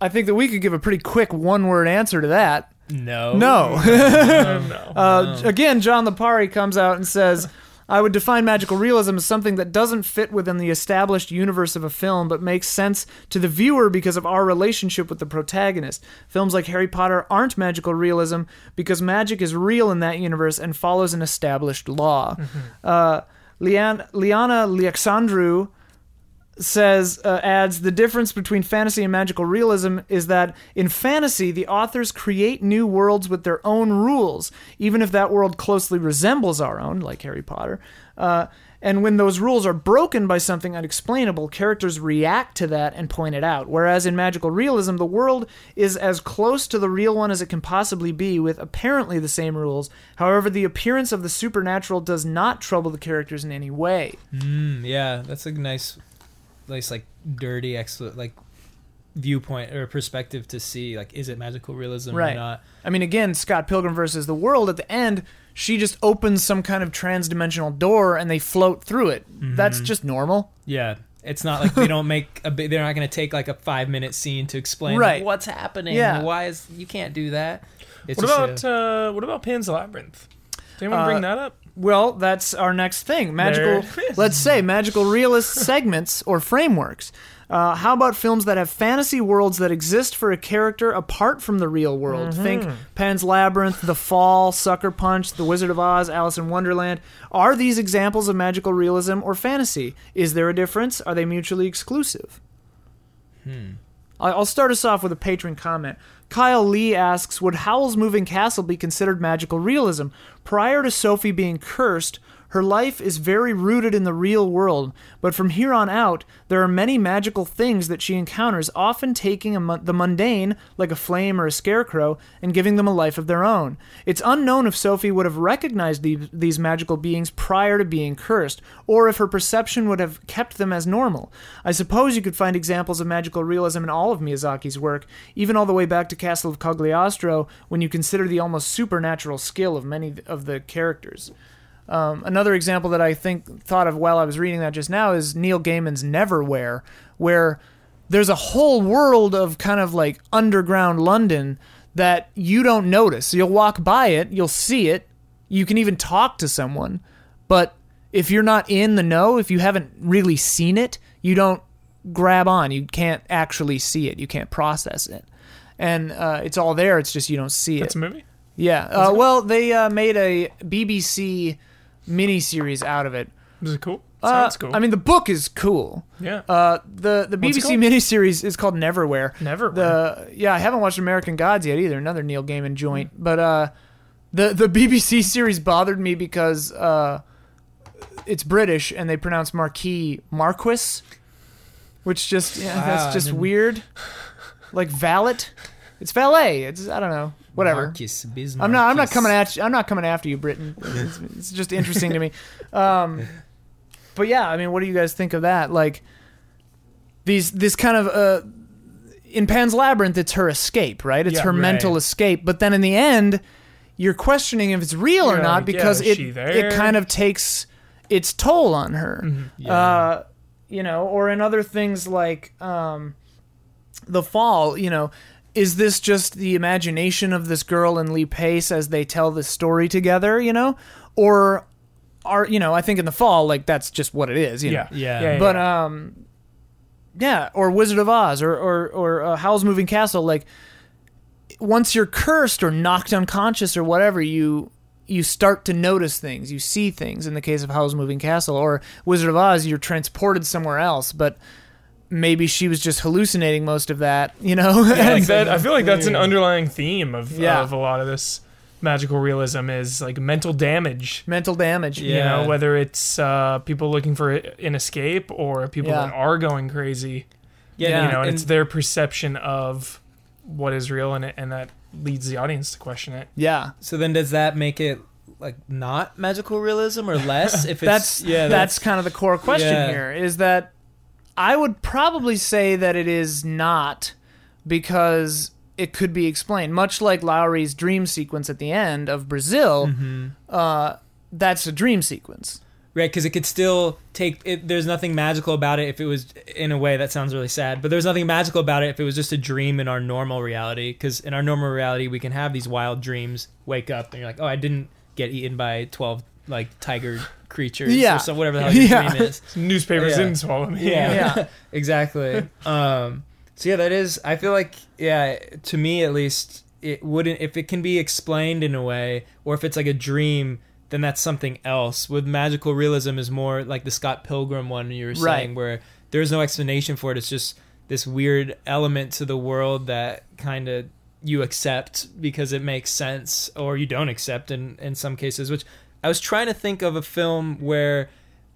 I think that we could give a pretty quick one word answer to that. No. No. Oh, no. Uh, Again, John Lapari comes out and says, I would define magical realism as something that doesn't fit within the established universe of a film, but makes sense to the viewer because of our relationship with the protagonist. Films like Harry Potter aren't magical realism because magic is real in that universe and follows an established law. Uh, Lian- Liana Liaxandru says uh, adds the difference between fantasy and magical realism is that in fantasy the authors create new worlds with their own rules even if that world closely resembles our own like harry potter uh, and when those rules are broken by something unexplainable characters react to that and point it out. Whereas in magical realism the world is as close to the real one as it can possibly be with apparently the same rules. However the appearance of the supernatural does not trouble the characters in any way. Mm, yeah, that's a nice, nice like dirty, excellent like viewpoint or perspective to see. Like, is it magical realism Right. or not? I mean, again, Scott Pilgrim versus the World. At the end, she just opens some kind of trans-dimensional door, and they float through it. That's just normal. Yeah. It's not like they don't make a big. They're not going to take like a five minute scene to explain like, Right. what's happening. Yeah. Why is you can't do that? It's what about a- uh, what about Pan's Labyrinth? Did anyone Uh, bring that up? Well, that's our next thing. Magical. There it is. Let's say magical realist segments or frameworks. Uh, how about films that have fantasy worlds that exist for a character apart from the real world? Think Pan's Labyrinth, The Fall, Sucker Punch, The Wizard of Oz, Alice in Wonderland. Are these examples of magical realism or fantasy? Is there a difference? Are they mutually exclusive? I- I'll start us off with a patron comment. Kyle Lee asks Would Howl's Moving Castle be considered magical realism? Prior to Sophie being cursed, Her life is very rooted in the real world, but from here on out, there are many magical things that she encounters, often taking mu- the mundane, like a flame or a scarecrow, and giving them a life of their own. It's unknown if Sophie would have recognized the, these magical beings prior to being cursed, or if her perception would have kept them as normal. I suppose you could find examples of magical realism in all of Miyazaki's work, even all the way back to Castle of Cagliostro, when you consider the almost supernatural skill of many of the characters. Um, another example that I think thought of while I was reading that just now is Neil Gaiman's Neverwhere, where there's a whole world of kind of like underground London that you don't notice. You'll walk by it, you'll see it, you can even talk to someone, but if you're not in the know, if you haven't really seen it, you don't grab on. You can't actually see it. You can't process it, and uh, it's all there. It's just you don't see it. That's a movie. Yeah. Uh, well, they uh, made a BBC miniseries out of it. Is it cool? Uh, Sounds cool. I mean, the book is cool. yeah. Uh, the the What's it BBC called? miniseries is called Neverwhere. Never. The yeah, I haven't watched American Gods yet either. Another Neil Gaiman joint, but uh, the the BBC series bothered me because uh, it's British and they pronounce Marquis Marquis, which just yeah, Wow, I that's just didn't- weird. Like valet, it's valet. It's I don't know. Whatever. Marcus I'm not. I'm not coming at you. I'm not coming after you, Britain. It's, it's just interesting to me. Um, but yeah, I mean, what do you guys think of that? Like these, this kind of uh, in Pan's Labyrinth, it's her escape, right? It's Yeah, her right. mental escape. But then in the end, you're questioning if it's real or You're not like, yeah, because it she it there? kind of takes its toll on her. Yeah. Uh, you know, or in other things like um, the fall. You know, is this just the imagination of this girl and Lee Pace as they tell this story together? You know, or are you know? I think in the fall, like that's just what it is. You yeah. know? Yeah. yeah, But yeah. um, yeah, or Wizard of Oz, or or or uh, Howl's Moving Castle. Like once you're cursed or knocked unconscious or whatever, you you start to notice things. You see things. In the case of Howl's Moving Castle or Wizard of Oz, you're transported somewhere else, but. Maybe she was just hallucinating most of that, you know. Yeah, like And- that, I feel like that's an underlying theme of, Yeah. of a lot of this magical realism is like mental damage. mental damage. You Yeah. know, whether it's uh, people looking for an escape or people Yeah. that are going crazy. Yeah. you know, and, and it's their perception of what is real, and it, and that leads the audience to question it. Yeah, so then does that make it like not magical realism or less? If it's that's yeah, that's, kind of the core question Yeah. here is that I would probably say that it is not because it could be explained much like Lowry's dream sequence at the end of Brazil Mm-hmm. uh, that's a dream sequence right because it could still take it there's nothing magical about it if it was in a way that sounds really sad but there's nothing magical about it if it was just a dream in our normal reality because in our normal reality we can have these wild dreams wake up and you're like oh i didn't get eaten by 12 like tiger creatures Yeah. or so whatever the hell your Yeah. dream is Newspapers Yeah. didn't swallow me. yeah, Yeah. exactly um so yeah that is i feel like yeah to me at least it wouldn't if it can be explained in a way or if it's like a dream then that's something else with magical realism is more like the scott pilgrim one you were Right. saying where there's no explanation for it it's just this weird element to the world that kind of you accept because it makes sense or you don't accept in in some cases which i was trying to think of a film where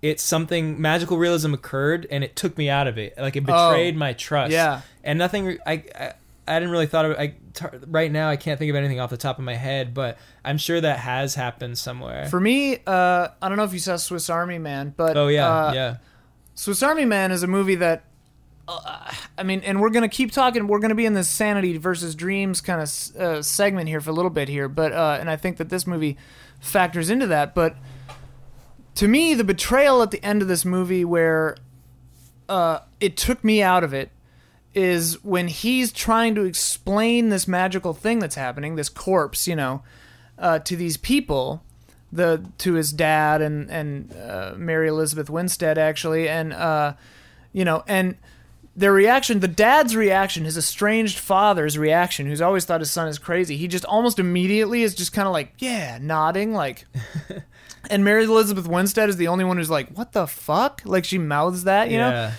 it's something magical realism occurred and it took me out of it like it Oh. betrayed my trust yeah and nothing I, I I didn't really thought of it. I t- right now I can't think of anything off the top of my head, but I'm sure that has happened somewhere. for me uh, I don't know if you saw Swiss Army Man but oh yeah, uh, yeah, Swiss Army Man is a movie that, uh, I mean, and we're gonna keep talking. We're gonna be in this sanity versus dreams kind of uh, segment here for a little bit here, but uh, and I think that this movie factors into that. But to me, the betrayal at the end of this movie, where uh, it took me out of it, is when he's trying to explain this magical thing that's happening, this corpse, you know, uh, to these people the to his dad and and uh, Mary Elizabeth Winstead actually, and uh, you know, and their reaction, the dad's reaction, his estranged father's reaction, who's always thought his son is crazy, he just almost immediately is just kind of like, yeah, nodding, like. and Mary Elizabeth Winstead is the only one who's like, what the fuck? Like she mouths that, you know? yeah.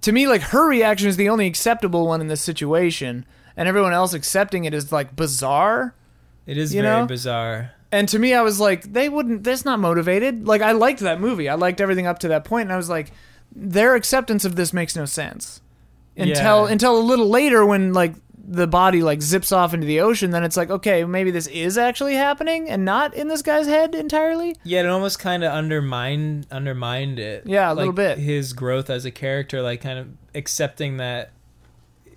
to me, like her reaction is the only acceptable one in this situation, and everyone else accepting it is like bizarre. It is very know? bizarre. And to me, I was like, they wouldn't. That's not motivated. Like I liked that movie. I liked everything up to that point, and I was like, their acceptance of this makes no sense until Yeah. until a little later when like the body like zips off into the ocean. Then it's like, okay, maybe this is actually happening and not in this guy's head entirely. Yeah, it almost kind of undermined undermined it. Yeah, a like little bit. His growth as a character, like kind of accepting that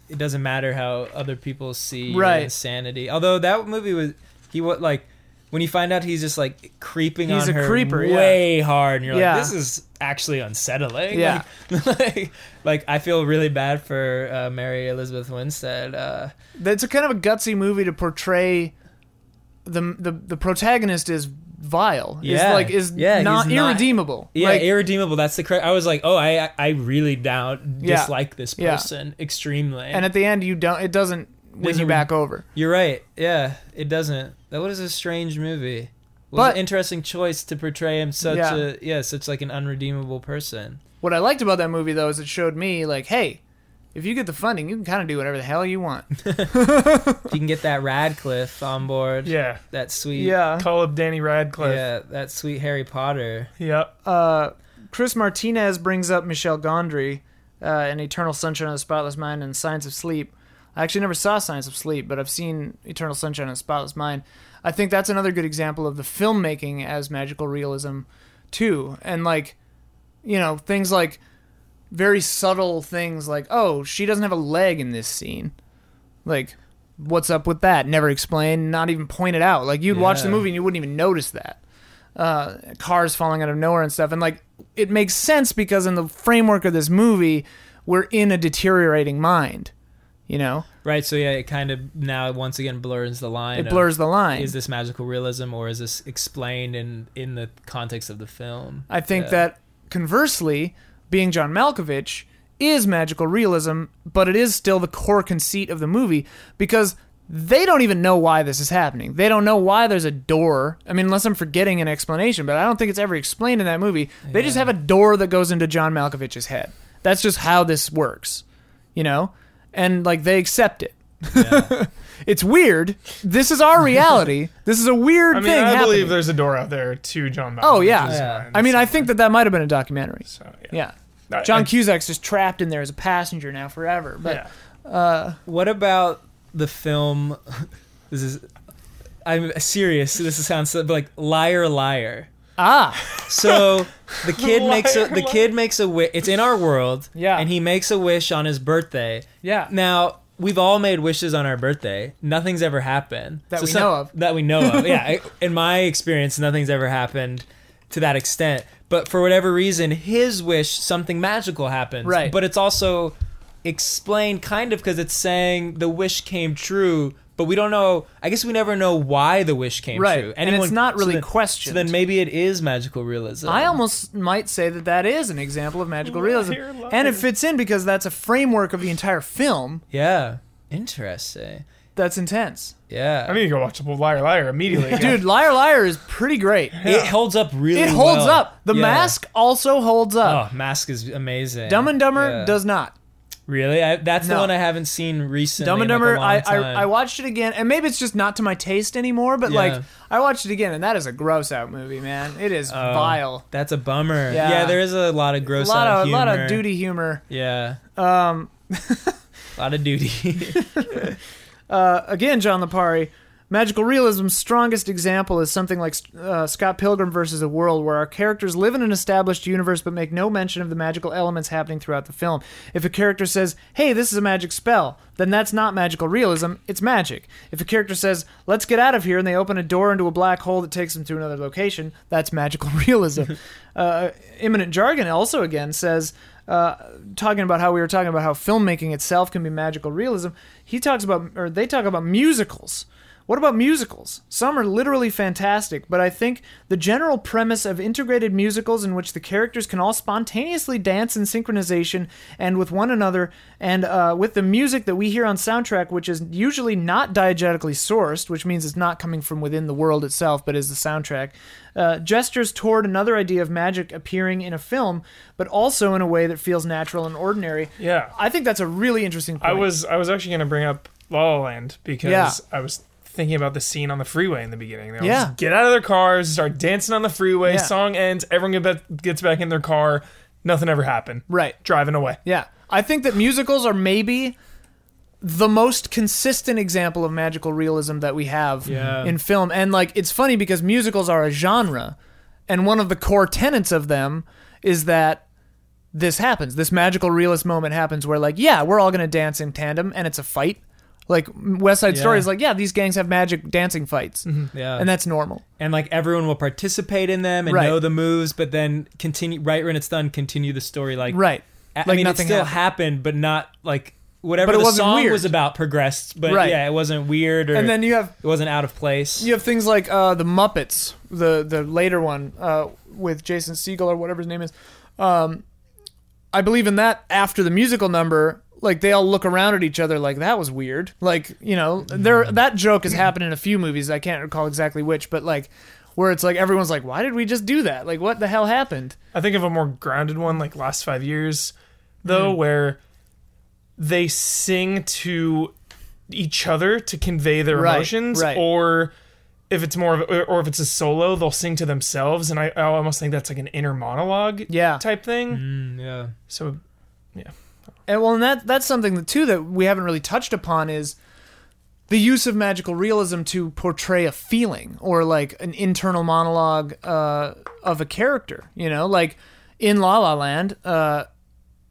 it doesn't matter how other people see Right. insanity. Although that movie was he what like when you find out he's just like creeping He's on a her creeper, yeah. way hard, and you're Yeah. like, this is actually unsettling. Yeah. like, like, like, I feel really bad for uh, Mary Elizabeth Winstead. Uh, It's a kind of a gutsy movie to portray the the the protagonist is vile. Yeah. is like is Yeah, not irredeemable. Yeah, like, irredeemable. That's the correct. I was like, oh, I I really down Yeah. dislike this Yeah. person extremely. and at the end you don't. It doesn't win you re- back over. You're right. Yeah, it doesn't. That was a strange movie. It was But- an interesting choice to portray him such Yeah. a yeah, such like an unredeemable person. What I liked about that movie though is it showed me like, hey, if you get the funding, you can kind of do whatever the hell you want. If you can get that Radcliffe on board, Yeah. that sweet, yeah. Call up Danny Radcliffe. yeah, that sweet Harry Potter. Yep. Uh, Chris Martinez brings up Michel Gondry uh, in Eternal Sunshine of the Spotless Mind and Science of Sleep. I actually never saw Science of Sleep, but I've seen Eternal Sunshine of the Spotless Mind. I think that's another good example of the filmmaking as magical realism, too. And, like, you know, things like very subtle things like, oh, she doesn't have a leg in this scene. Like, what's up with that? Never explained, not even pointed out. Like, you'd watch the movie and you wouldn't even notice that uh, cars falling out of nowhere and stuff. And like, it makes sense because in the framework of this movie, we're in a deteriorating mind. You know, Right. So yeah, it kind of now once again blurs the line. it of, blurs the line. Is this magical realism or is this explained in in the context of the film? I think Yeah. that conversely, being John Malkovich is magical realism, but it is still the core conceit of the movie because they don't even know why this is happening. They don't know why there's a door. I mean, unless I'm forgetting an explanation, but I don't think it's ever explained in that movie. They just have a door that goes into John Malkovich's head. That's just how this works, you know? And like they accept it. Yeah. It's weird. This is our reality. this is a weird I mean, thing I happening. believe there's a door out there to John Malkovich's Oh, yeah. Yeah. I mean, I think that that might have been a documentary. So, Yeah. I- John I- Cusack's just trapped in there as a passenger now forever. But yeah. uh, What about the film? This is. I'm serious. This sounds but like liar, liar. Ah, So the kid makes a the kid makes a wish. It's in our world. Yeah. And he makes a wish on his birthday. yeah, Now we've all made wishes on our birthday. Nothing's ever happened That we some- know of. That we know of. Yeah. In my experience, nothing's ever happened to that extent. But for whatever reason, his wish, something magical happens. Right. But it's also explained kind of because it's saying the wish came true. But we don't know. I guess we never know why the wish came Right. true. And it's not really then, questioned. So then maybe it is magical realism. I almost might say that that is an example of magical realism, Liar, liar. and it fits in because that's a framework of the entire film Yeah. Interesting. that's intense. Yeah. I need to go watch Liar Liar immediately. Dude, Liar Liar is pretty great. it holds up really. It holds well. up. The Yeah. mask also holds up. Oh, Mask is amazing. Dumb and Dumber Yeah. does not. Really? I, that's the No. one I haven't seen recently. Dumb and in, like, a Dumber, long I, I time. I watched it again, and maybe it's just not to my taste anymore. But Yeah. like, I watched it again, and that is a gross out movie, man. It is Oh, vile. That's a bummer. Yeah. Yeah, there is a lot of A gross lot out of a lot of duty humor. Yeah, Um, a lot of duty. uh, again, John Lapari. Magical realism's strongest example is something like uh, Scott Pilgrim versus the World, where our characters live in an established universe but make no mention of the magical elements happening throughout the film. If a character says, "Hey, this is a magic spell," then that's not magical realism; it's magic. If a character says, "Let's get out of here," and they open a door into a black hole that takes them to another location, that's magical realism. uh, Imminent Jargon also again says. Uh, talking about how we were talking about how filmmaking itself can be magical realism, he talks about, or they talk about musicals. What about musicals? Some are literally fantastic, but I think the general premise of integrated musicals in which the characters can all spontaneously dance in synchronization and with one another, and uh, with the music that we hear on soundtrack, which is usually not diegetically sourced, which means it's not coming from within the world itself, but is the soundtrack, uh, gestures toward another idea of magic appearing in a film, but also in a way that feels natural and ordinary. yeah. I think that's a really interesting point. I was I was actually going to bring up La La Land because Yeah. I was thinking about the scene on the freeway in the beginning. They all Yeah. just get out of their cars, start dancing on the freeway. Yeah. Song ends. Everyone gets back in their car. Nothing ever happened. Right. Driving away. Yeah. I think that musicals are maybe the most consistent example of magical realism that we have Yeah. in film. And like it's funny because musicals are a genre and one of the core tenets of them is that this happens. This magical realist moment happens where like, yeah, we're all going to dance in tandem and it's a fight. Like West Side Story is like, yeah, these gangs have magic dancing fights. Yeah. And that's normal. and like everyone will participate in them and Right. know the moves, but then continue right when it's done, continue the story like Right. I Like mean, nothing it still happened. happened. but not like whatever But the song weird. was about progressed. But Right. yeah, it wasn't weird or And then you have it wasn't out of place. You have things like uh, the Muppets, the the later one uh, with Jason Segel or whatever his name is. Um, I believe in that after the musical number, like they all look around at each other like that was weird. Like you know, there that joke has happened in a few movies. I can't recall exactly which, but like where it's like everyone's like, why did we just do that? Like what the hell happened? I think of a more grounded one, like last five years, though, where they sing to each other to convey their Right, emotions, right. or if it's more of, or if it's a solo, they'll sing to themselves, and I, I almost think that's like an inner monologue Yeah. type thing. Mm, yeah. So And well, and that that's something that, too that we haven't really touched upon is the use of magical realism to portray a feeling or like an internal monologue uh, of a character. You know, like in La La Land, uh,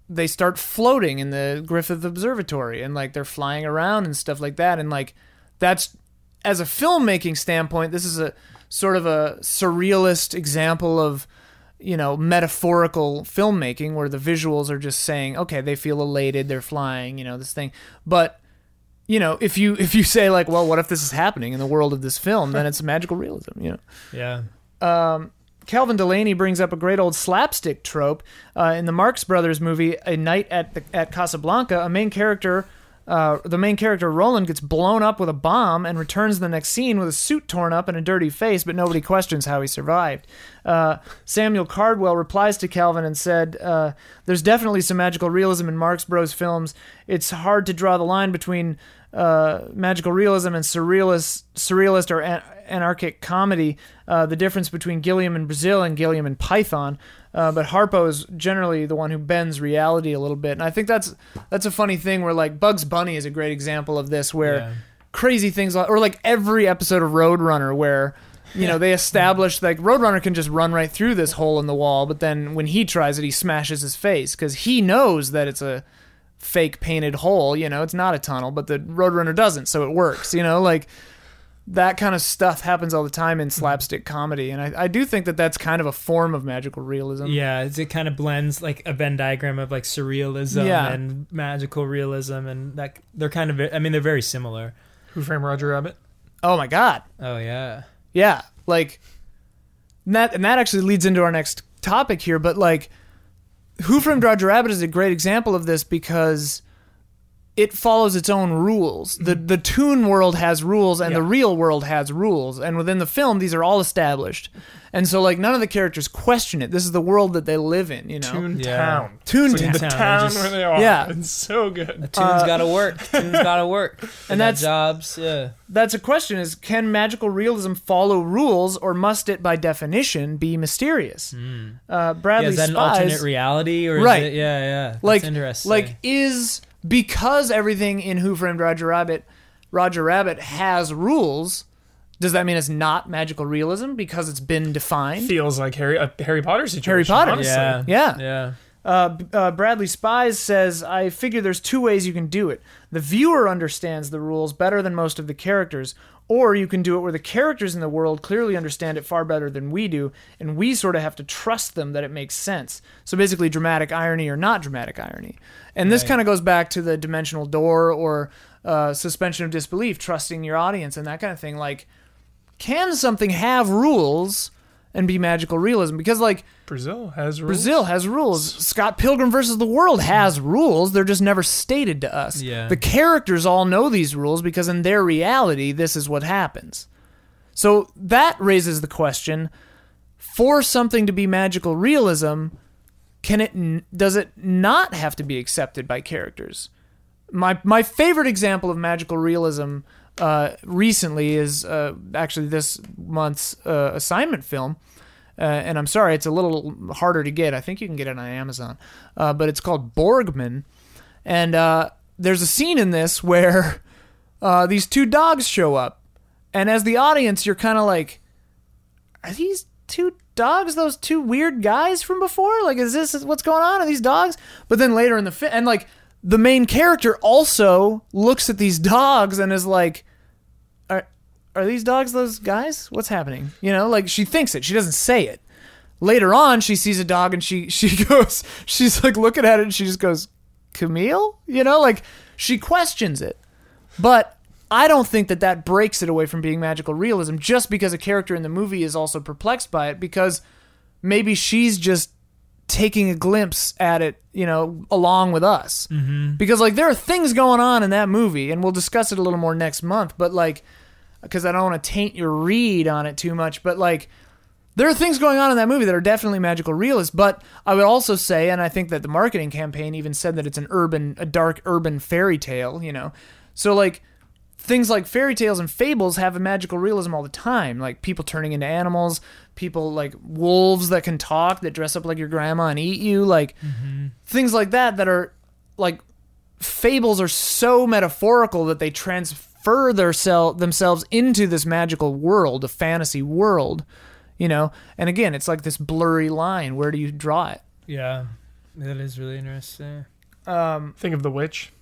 they start floating in the Griffith Observatory and like they're flying around and stuff like that. And like that's as a filmmaking standpoint, this is a sort of a surrealist example of you know metaphorical filmmaking where the visuals are just saying okay they feel elated they're flying you know this thing but you know if you if you say like well what if this is happening in the world of this film then it's magical realism you know Yeah. Calvin Delaney brings up a great old slapstick trope uh, in the Marx Brothers movie A Night at the, at Casablanca. A main character, uh, the main character Roland, gets blown up with a bomb and returns the next scene with a suit torn up and a dirty face, but nobody questions how he survived. Uh, Samuel Cardwell replies to Calvin and said, uh, "There's definitely some magical realism in Marx Bros films. It's hard to draw the line between." Uh, magical realism and surrealist, surrealist or an- anarchic comedy. Uh, the difference between Gilliam in Brazil and Gilliam in Python. Uh, but Harpo is generally the one who bends reality a little bit, and I think that's that's a funny thing. Where like Bugs Bunny is a great example of this, where Yeah. crazy things like, or like every episode of Roadrunner, where you know they establish like Roadrunner can just run right through this hole in the wall, but then when he tries it, he smashes his face because he knows that it's a fake painted hole. You know, it's not a tunnel, but the Roadrunner doesn't, so it works. You know, like that kind of stuff happens all the time in mm-hmm. slapstick comedy, and I, I do think that that's kind of a form of magical realism. Yeah, it's- it kind of blends like a Venn diagram of like surrealism Yeah. and magical realism, and that they're kind of. I mean, they're very similar. Who Framed Roger Rabbit? Oh my god. Oh yeah. Yeah, like and that and that actually leads into our next topic here, but like Who Framed Roger Rabbit is a great example of this because it follows its own rules. The the toon world has rules and the real world has rules. And within the film these are all established. And so like none of the characters question it. This is the world that they live in, you know. Toon Yeah. Town. Toon It's like the Town, town just- where they are. Yeah. It's so good. A tune's gotta work. Tune's gotta work. They Uh, and that's- jobs. Yeah. That's a question is can magical realism follow rules or must it by definition be mysterious? Uh, Bradley. Yeah, is that an alternate reality or Right. It, yeah, yeah. That's like interesting. like is because everything in Who Framed Roger Rabbit Roger Rabbit has rules does that mean it's not magical realism because it's been defined Feels like Harry a Harry Potter situation. Harry Potter. honestly. yeah, Yeah. yeah. uh, uh, Bradley Spies says, I figure there's two ways you can do it. The viewer understands the rules better than most of the characters, or you can do it where the characters in the world clearly understand it far better than we do, and we sort of have to trust them that it makes sense. So basically, dramatic irony or not dramatic irony. And this Right. kind of goes back to the dimensional door or uh, suspension of disbelief, trusting your audience and that kind of thing. Like, can something have rules and be magical realism? Because, like, Brazil has rules. Brazil has rules. Scott Pilgrim versus the World has rules. They're just never stated to us. Yeah. The characters all know these rules because in their reality, this is what happens. So that raises the question: for something to be magical realism, can it? Does it not have to be accepted by characters? My my favorite example of magical realism uh, recently is uh, actually this month's uh, assignment film. Uh, and I'm sorry, it's a little harder to get. I think you can get it on Amazon. Uh, but it's called Borgman. And uh, there's a scene in this where these two dogs show up. And as the audience, you're kind of like, are these two dogs those two weird guys from before? Like, is this what's going on? Are these dogs? But then later in the film, and like the main character also looks at these dogs and is like, are are these dogs those guys? What's happening? You know, like she thinks it. She doesn't say it. Later on, she sees a dog and she she goes, she's like looking at it and she just goes, Camille? You know, like she questions it. But I don't think that that breaks it away from being magical realism just because a character in the movie is also perplexed by it because maybe she's just taking a glimpse at it, you know, along with us. Mm-hmm. Because like there are things going on in that movie and we'll discuss it a little more next month, but like because I don't want to taint your read on it too much, but like there are things going on in that movie that are definitely magical realist, but I would also say, and I think that the marketing campaign even said that it's an urban, a dark urban fairy tale, you know. So like things like fairy tales and fables have a magical realism all the time, like people turning into animals, people like wolves that can talk, that dress up like your grandma and eat you, like things like that that are like fables are so metaphorical that they transfer their sel- themselves into this magical world, a fantasy world, you know. And again, it's like this blurry line. Where do you draw it? Yeah, that is really interesting. Um, Think of the witch.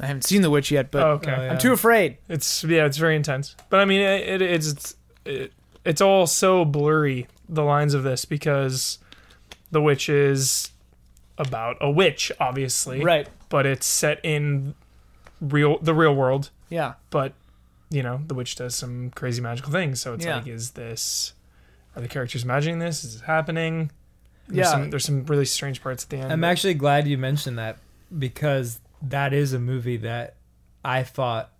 I haven't seen The Witch yet, but oh, okay. Oh, yeah. I'm too afraid. It's yeah, it's very intense. But I mean, it, it it's it, it's all so blurry the lines of this because the witch is about a witch, obviously, Right. But it's set in real the real world. Yeah. But you know, the witch does some crazy magical things. So it's Yeah. like, is this are the characters imagining this? Is it happening? There's Yeah. some, there's some really strange parts at the end. I'm but- actually glad you mentioned that because that is a movie that I thought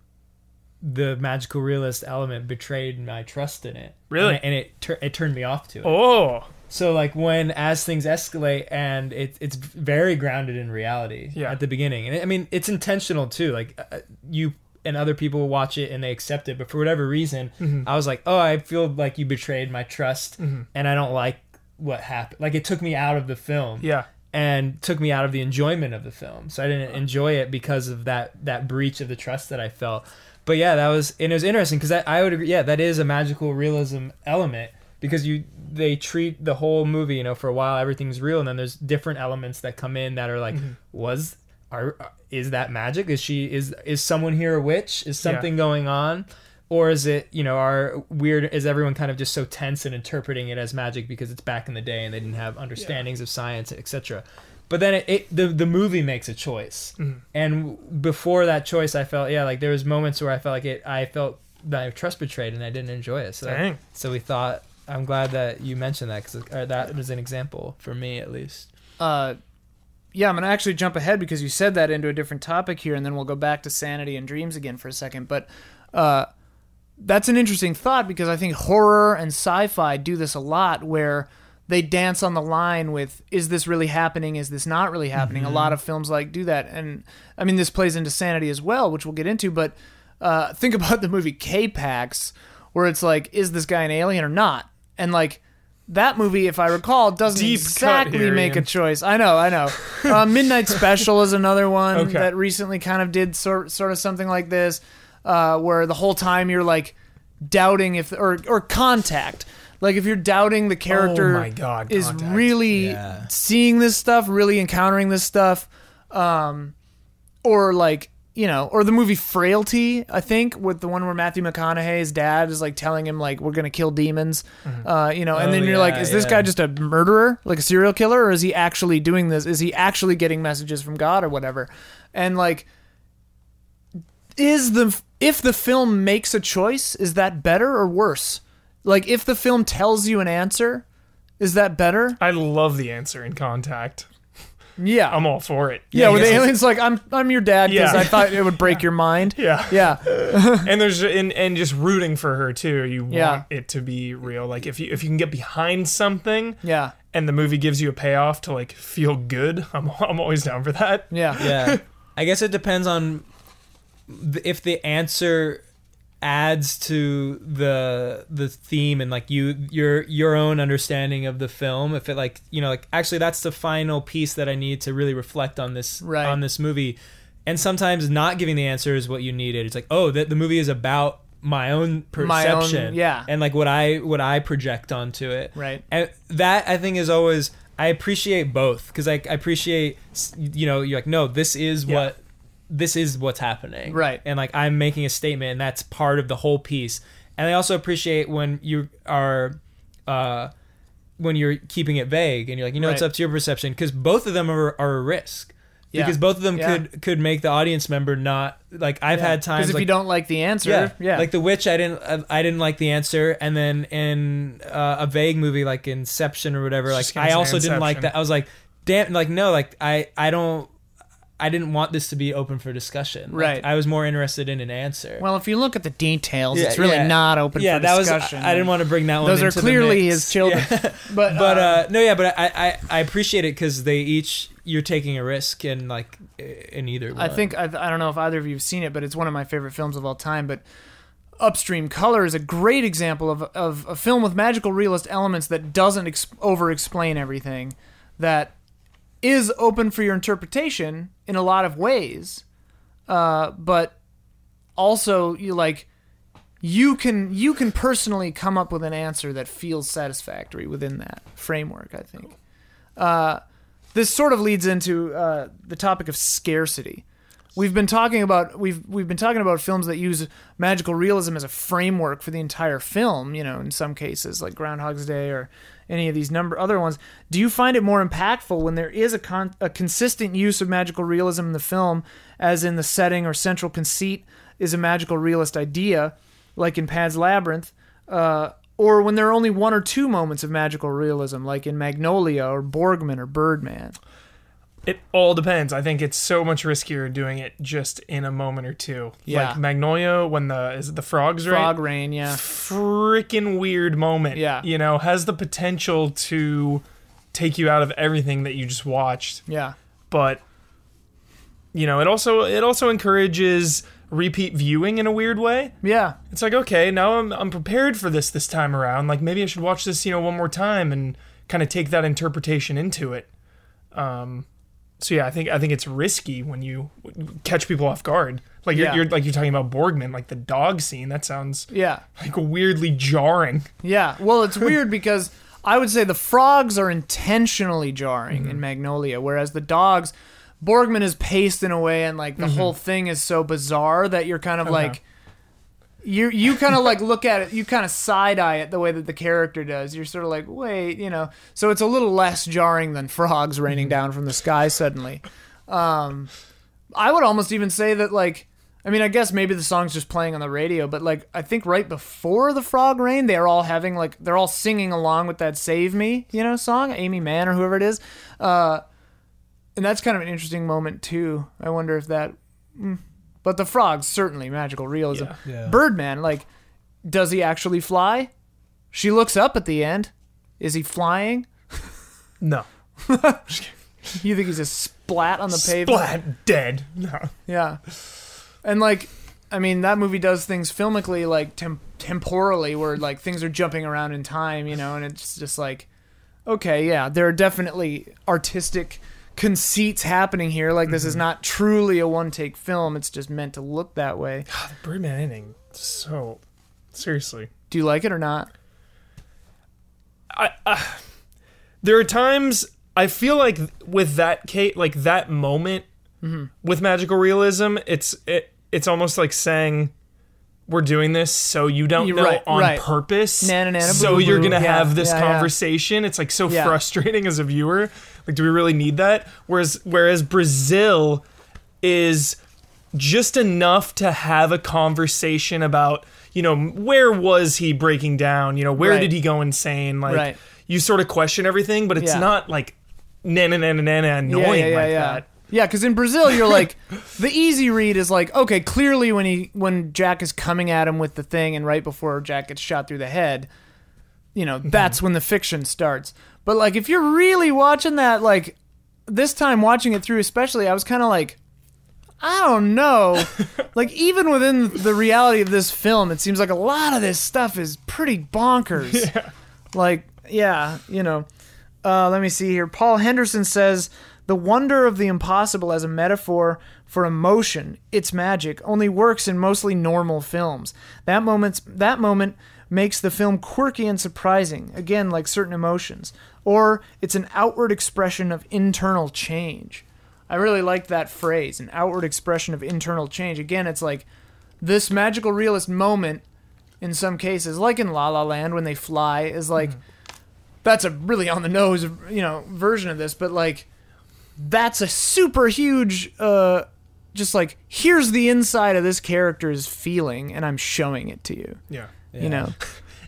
the magical realist element betrayed my trust in it. Really? and, and it tur- it turned me off to it. oh So like when as things escalate and it, it's very grounded in reality Yeah. at the beginning, and I mean it's intentional too. Like uh, you and other people watch it and they accept it, but for whatever reason, Mm-hmm. I was like, oh, I feel like you betrayed my trust, and I don't like what happened. Like it took me out of the film yeah, and took me out of the enjoyment of the film. So I didn't enjoy it because of that that breach of the trust that I felt. But yeah, that was and it was interesting because I, I would agree. Yeah, that is a magical realism element because you they treat the whole movie. You know, for a while everything's real, and then there's different elements that come in that are like, mm-hmm. was are is that magic? Is she is is someone here a witch? Is something going on? Or is it, you know, are weird? Is everyone kind of just so tense and interpreting it as magic because it's back in the day and they didn't have understandings of science, etc. But then it, it the the movie makes a choice, and before that choice, I felt yeah, like there was moments where I felt like it. I felt that I trust betrayed, and I didn't enjoy it. So Dang. so we thought. I'm glad that you mentioned that because that was an example for me at least. uh, yeah, I'm gonna actually jump ahead because you said that into a different topic here, and then we'll go back to sanity and dreams again for a second. But uh, that's an interesting thought because I think horror and sci-fi do this a lot, where they dance on the line with is this really happening? Is this not really happening? A lot of films like do that. And i mean this plays into sanity as well which we'll get into but uh, think about the movie k-pax where it's like is this guy an alien or not? And like that movie if i recall doesn't Deep exactly make a choice. I know i know. Uh, midnight special is another one Okay. that recently kind of did sort, sort of something like this uh, where the whole time you're like doubting if or or contact like if you're doubting the character Oh God, is Contact. really Yeah. seeing this stuff really encountering this stuff um or like you know or the movie frailty i think with the one where matthew mcconaughey's dad is like telling him like we're gonna kill demons uh you know and Oh, then you're like yeah, is this yeah. guy just a murderer like a serial killer or is he actually doing this is he actually getting messages from god or whatever and like is the if the film makes a choice is that better or worse like if the film tells you an answer is that better I love the answer in Contact. yeah I'm all for it. yeah, where the alien's like, I'm I'm your dad because Yeah. I thought it would break your mind. Yeah. Yeah, and there's and, and just rooting for her too. You Yeah. want it to be real. Like if you if you can get behind something yeah, and the movie gives you a payoff to like feel good, I'm I'm always down for that. yeah, yeah i guess it depends on th- if the answer adds to the the theme and like you your your own understanding of the film if it like you know like actually that's the final piece that i need to really reflect on this Right. on this movie and sometimes not giving the answer is what you needed it's like oh the, the movie is about my own My own- perception yeah. and like what i what i project onto it Right. and that i think is always i appreciate both because I, I appreciate you know you're like no this is Yeah. what this is what's happening. Right. and like i'm making a statement and that's part of the whole piece. And i also appreciate when you are uh when you're keeping it vague and you're like you know it's up to your perception because both of them are, are a risk. Yeah. because both of them Yeah. could could make the audience member not like i've had times Because if like, you don't like the answer, yeah, yeah, Like the witch, I didn't, I, I didn't like the answer, and then in uh, a vague movie like Inception or whatever, like Just I also didn't like that. I was like, damn, like no, like I, I don't, I didn't want this to be open for discussion. Like, Right. I was more interested in an answer. well, if you look at the details, Yeah, it's really yeah. not open yeah, for that was. discussion. I, I didn't want to bring that one. Those are clearly his children. Yeah. But but uh, uh, no, yeah, but I, I, I appreciate it because they each you're taking a risk in like in either one. I think I, I don't know if either of you have seen it, but it's one of my favorite films of all time. But Upstream Color is a great example of of a film with magical realist elements that doesn't ex- over explain everything, that is open for your interpretation in a lot of ways, uh, but also you like you can you can personally come up with an answer that feels satisfactory within that framework. I think. Uh, this sort of leads into uh, the topic of scarcity. We've been talking about we've we've been talking about films that use magical realism as a framework for the entire film. You know, in some cases like Groundhog's Day or any of these number other ones. Do you find it more impactful when there is a con- a consistent use of magical realism in the film, as in the setting or central conceit is a magical realist idea, like in Pan's Labyrinth? Uh, or when there are only one or two moments of magical realism, like in Magnolia or Borgman or Birdman. It all depends. I think it's so much riskier doing it just in a moment or two. Yeah. Like Magnolia when the is it the frogs right? Frog Rain, yeah. freaking weird moment. Yeah. You know, has the potential to take you out of everything that you just watched. Yeah. But you know, it also it also encourages repeat viewing in a weird way. Yeah. It's like, okay, now I'm I'm prepared for this this time around. Like maybe I should watch this, you know, one more time and kind of take that interpretation into it. Um so yeah, I think I think it's risky when you catch people off guard. Like you're, Yeah. you're like you're talking about Borgman, like the dog scene. That sounds Yeah. like weirdly jarring. Yeah. Well, it's weird because I would say the frogs are intentionally jarring in mm-hmm. Magnolia, whereas the dogs, Borgman is paced in a way and like the mm-hmm. whole thing is so bizarre that you're kind of uh-huh. like. You you kind of like look at it, you kind of side eye it the way that the character does. You're sort of like, wait, you know. So it's a little less jarring than frogs raining down from the sky suddenly. Um, I would almost even say that like I mean I guess maybe the song's just playing on the radio, but like I think right before the frog rain, they're all having like they're all singing along with that "Save Me" you know song, Aimee Mann or whoever it is, uh, and that's kind of an interesting moment too. I wonder if that, mm. But the frogs certainly magical realism. Yeah. Birdman, like, does he actually fly? She looks up at the end. Is he flying? No. You think he's a splat on the pavement? Splat dead. No. Yeah. And like I mean that movie does things filmically like tem- temporally where like things are jumping around in time, you know, and it's just like okay, yeah, there are definitely artistic conceits happening here. Like this is not truly a one-take film. It's just meant to look that way. God, the Birdman ending. So seriously. Do you like it or not? I, uh, there are times I feel like with that Kate, like that moment Mm-hmm. with magical realism, it's it, it's almost like saying we're doing this so you don't You're know right, on right. purpose. Na, na, na, so you're gonna Yeah, have this yeah, yeah. conversation. It's like so Yeah. frustrating as a viewer. Like, do we really need that? Whereas whereas Brazil is just enough to have a conversation about you know where was he breaking down you know where Right. did he go insane like Right. you sort of question everything but it's Yeah. not like na na na na na na annoying like that Yeah, because in Brazil, you're like, the easy read is like, okay, clearly when he when Jack is coming at him with the thing, and right before Jack gets shot through the head, you know, mm-hmm. that's when the fiction starts. But like, if you're really watching that, like this time watching it through, especially, I was kind of like, I don't know. like even within the reality of this film, it seems like a lot of this stuff is pretty bonkers. Yeah. Like, yeah, you know. Uh, let me see here. Paul Henderson says the wonder of the impossible as a metaphor for emotion, its magic, only works in mostly normal films. That moment, that moment makes the film quirky and surprising. Again, like certain emotions, or it's an outward expression of internal change. I really like that phrase, an outward expression of internal change. Again, it's like this magical realist moment in some cases, like in La La Land when they fly, is like that's a really on the nose, you know, version of this, but like that's a super huge uh just like here's the inside of this character's feeling and I'm showing it to you. Yeah. You know.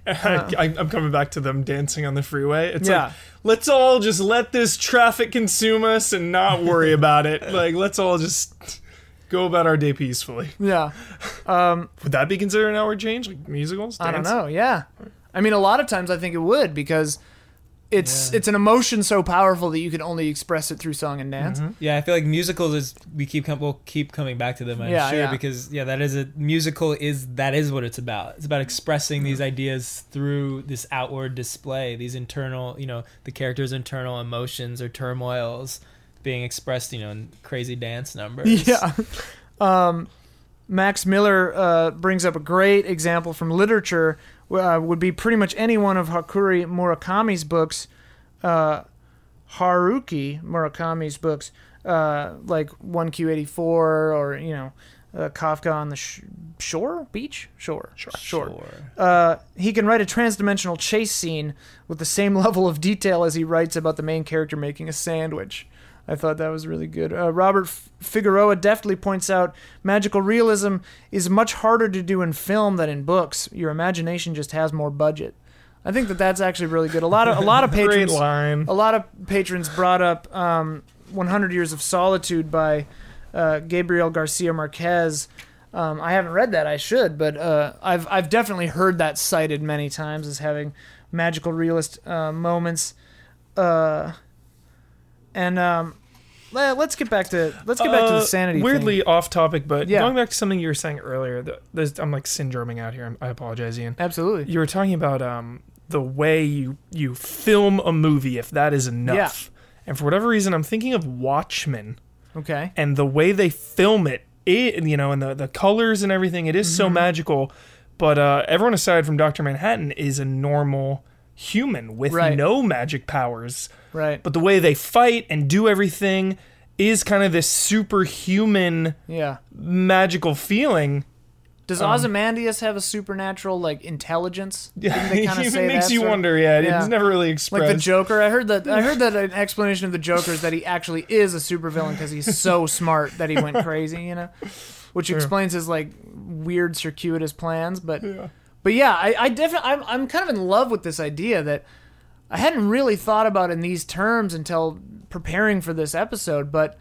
Uh. I, I'm coming back to them dancing on the freeway. It's Yeah. like, let's all just let this traffic consume us and not worry about it. Like, let's all just go about our day peacefully. Yeah. Um, would that be considered an hour change? Like musicals? I don't know. Yeah. I mean a lot of times I think it would because it's Yeah. it's an emotion so powerful that you can only express it through song and dance. Yeah, I feel like musicals is we keep com- we'll keep coming back to them. I'm Yeah, sure yeah. because yeah, that is a musical is that is what it's about. It's about expressing these ideas through this outward display, these internal, you know, the character's internal emotions or turmoils being expressed, you know, in crazy dance numbers. Yeah. Um, Max Miller uh, brings up a great example from literature. Uh, would be pretty much any one of Hakuri Murakami's books, uh, Haruki Murakami's books, uh, like One Q eighty four, or you know, uh, Kafka on the sh- shore, beach, shore, shore, Sure. uh, he can write a trans-dimensional chase scene with the same level of detail as he writes about the main character making a sandwich. I thought that was really good. Uh, Robert F- Figueroa deftly points out magical realism is much harder to do in film than in books. Your imagination just has more budget. I think that that's actually really good. A lot of a lot of patrons a lot of patrons brought up um, 100 Years of Solitude by uh, Gabriel Garcia Marquez. Um, I haven't read that. I should, but uh, I've I've definitely heard that cited many times as having magical realist uh, moments. Uh, and um, le- let's get back to let's get back to the Uh, sanity. Weirdly thing. off topic, but Yeah. going back to something you were saying earlier, the, I'm like syndroming out here. I apologize, Ian. absolutely. You were talking about um, the way you you film a movie, if that is enough. And for whatever reason, I'm thinking of Watchmen Okay. and the way they film it. It you know, and the the colors and everything. It is Mm-hmm. so magical. But uh, everyone aside from Doctor Manhattan is a normal human with Right. no magic powers. Right. But the way they fight and do everything is kind of this superhuman Yeah. magical feeling. Does Um, Ozymandias have a supernatural like intelligence? Yeah, it kinda even say makes you wonder. Yeah, Yeah. it's never really expressed. Like the Joker, I heard that. I heard that an explanation of the Joker is that he actually is a supervillain because he's so smart that he went crazy. You know, which explains his like weird circuitous plans. But Yeah. But yeah, I, I definitely I'm I'm kind of in love with this idea that I hadn't really thought about in these terms until preparing for this episode. But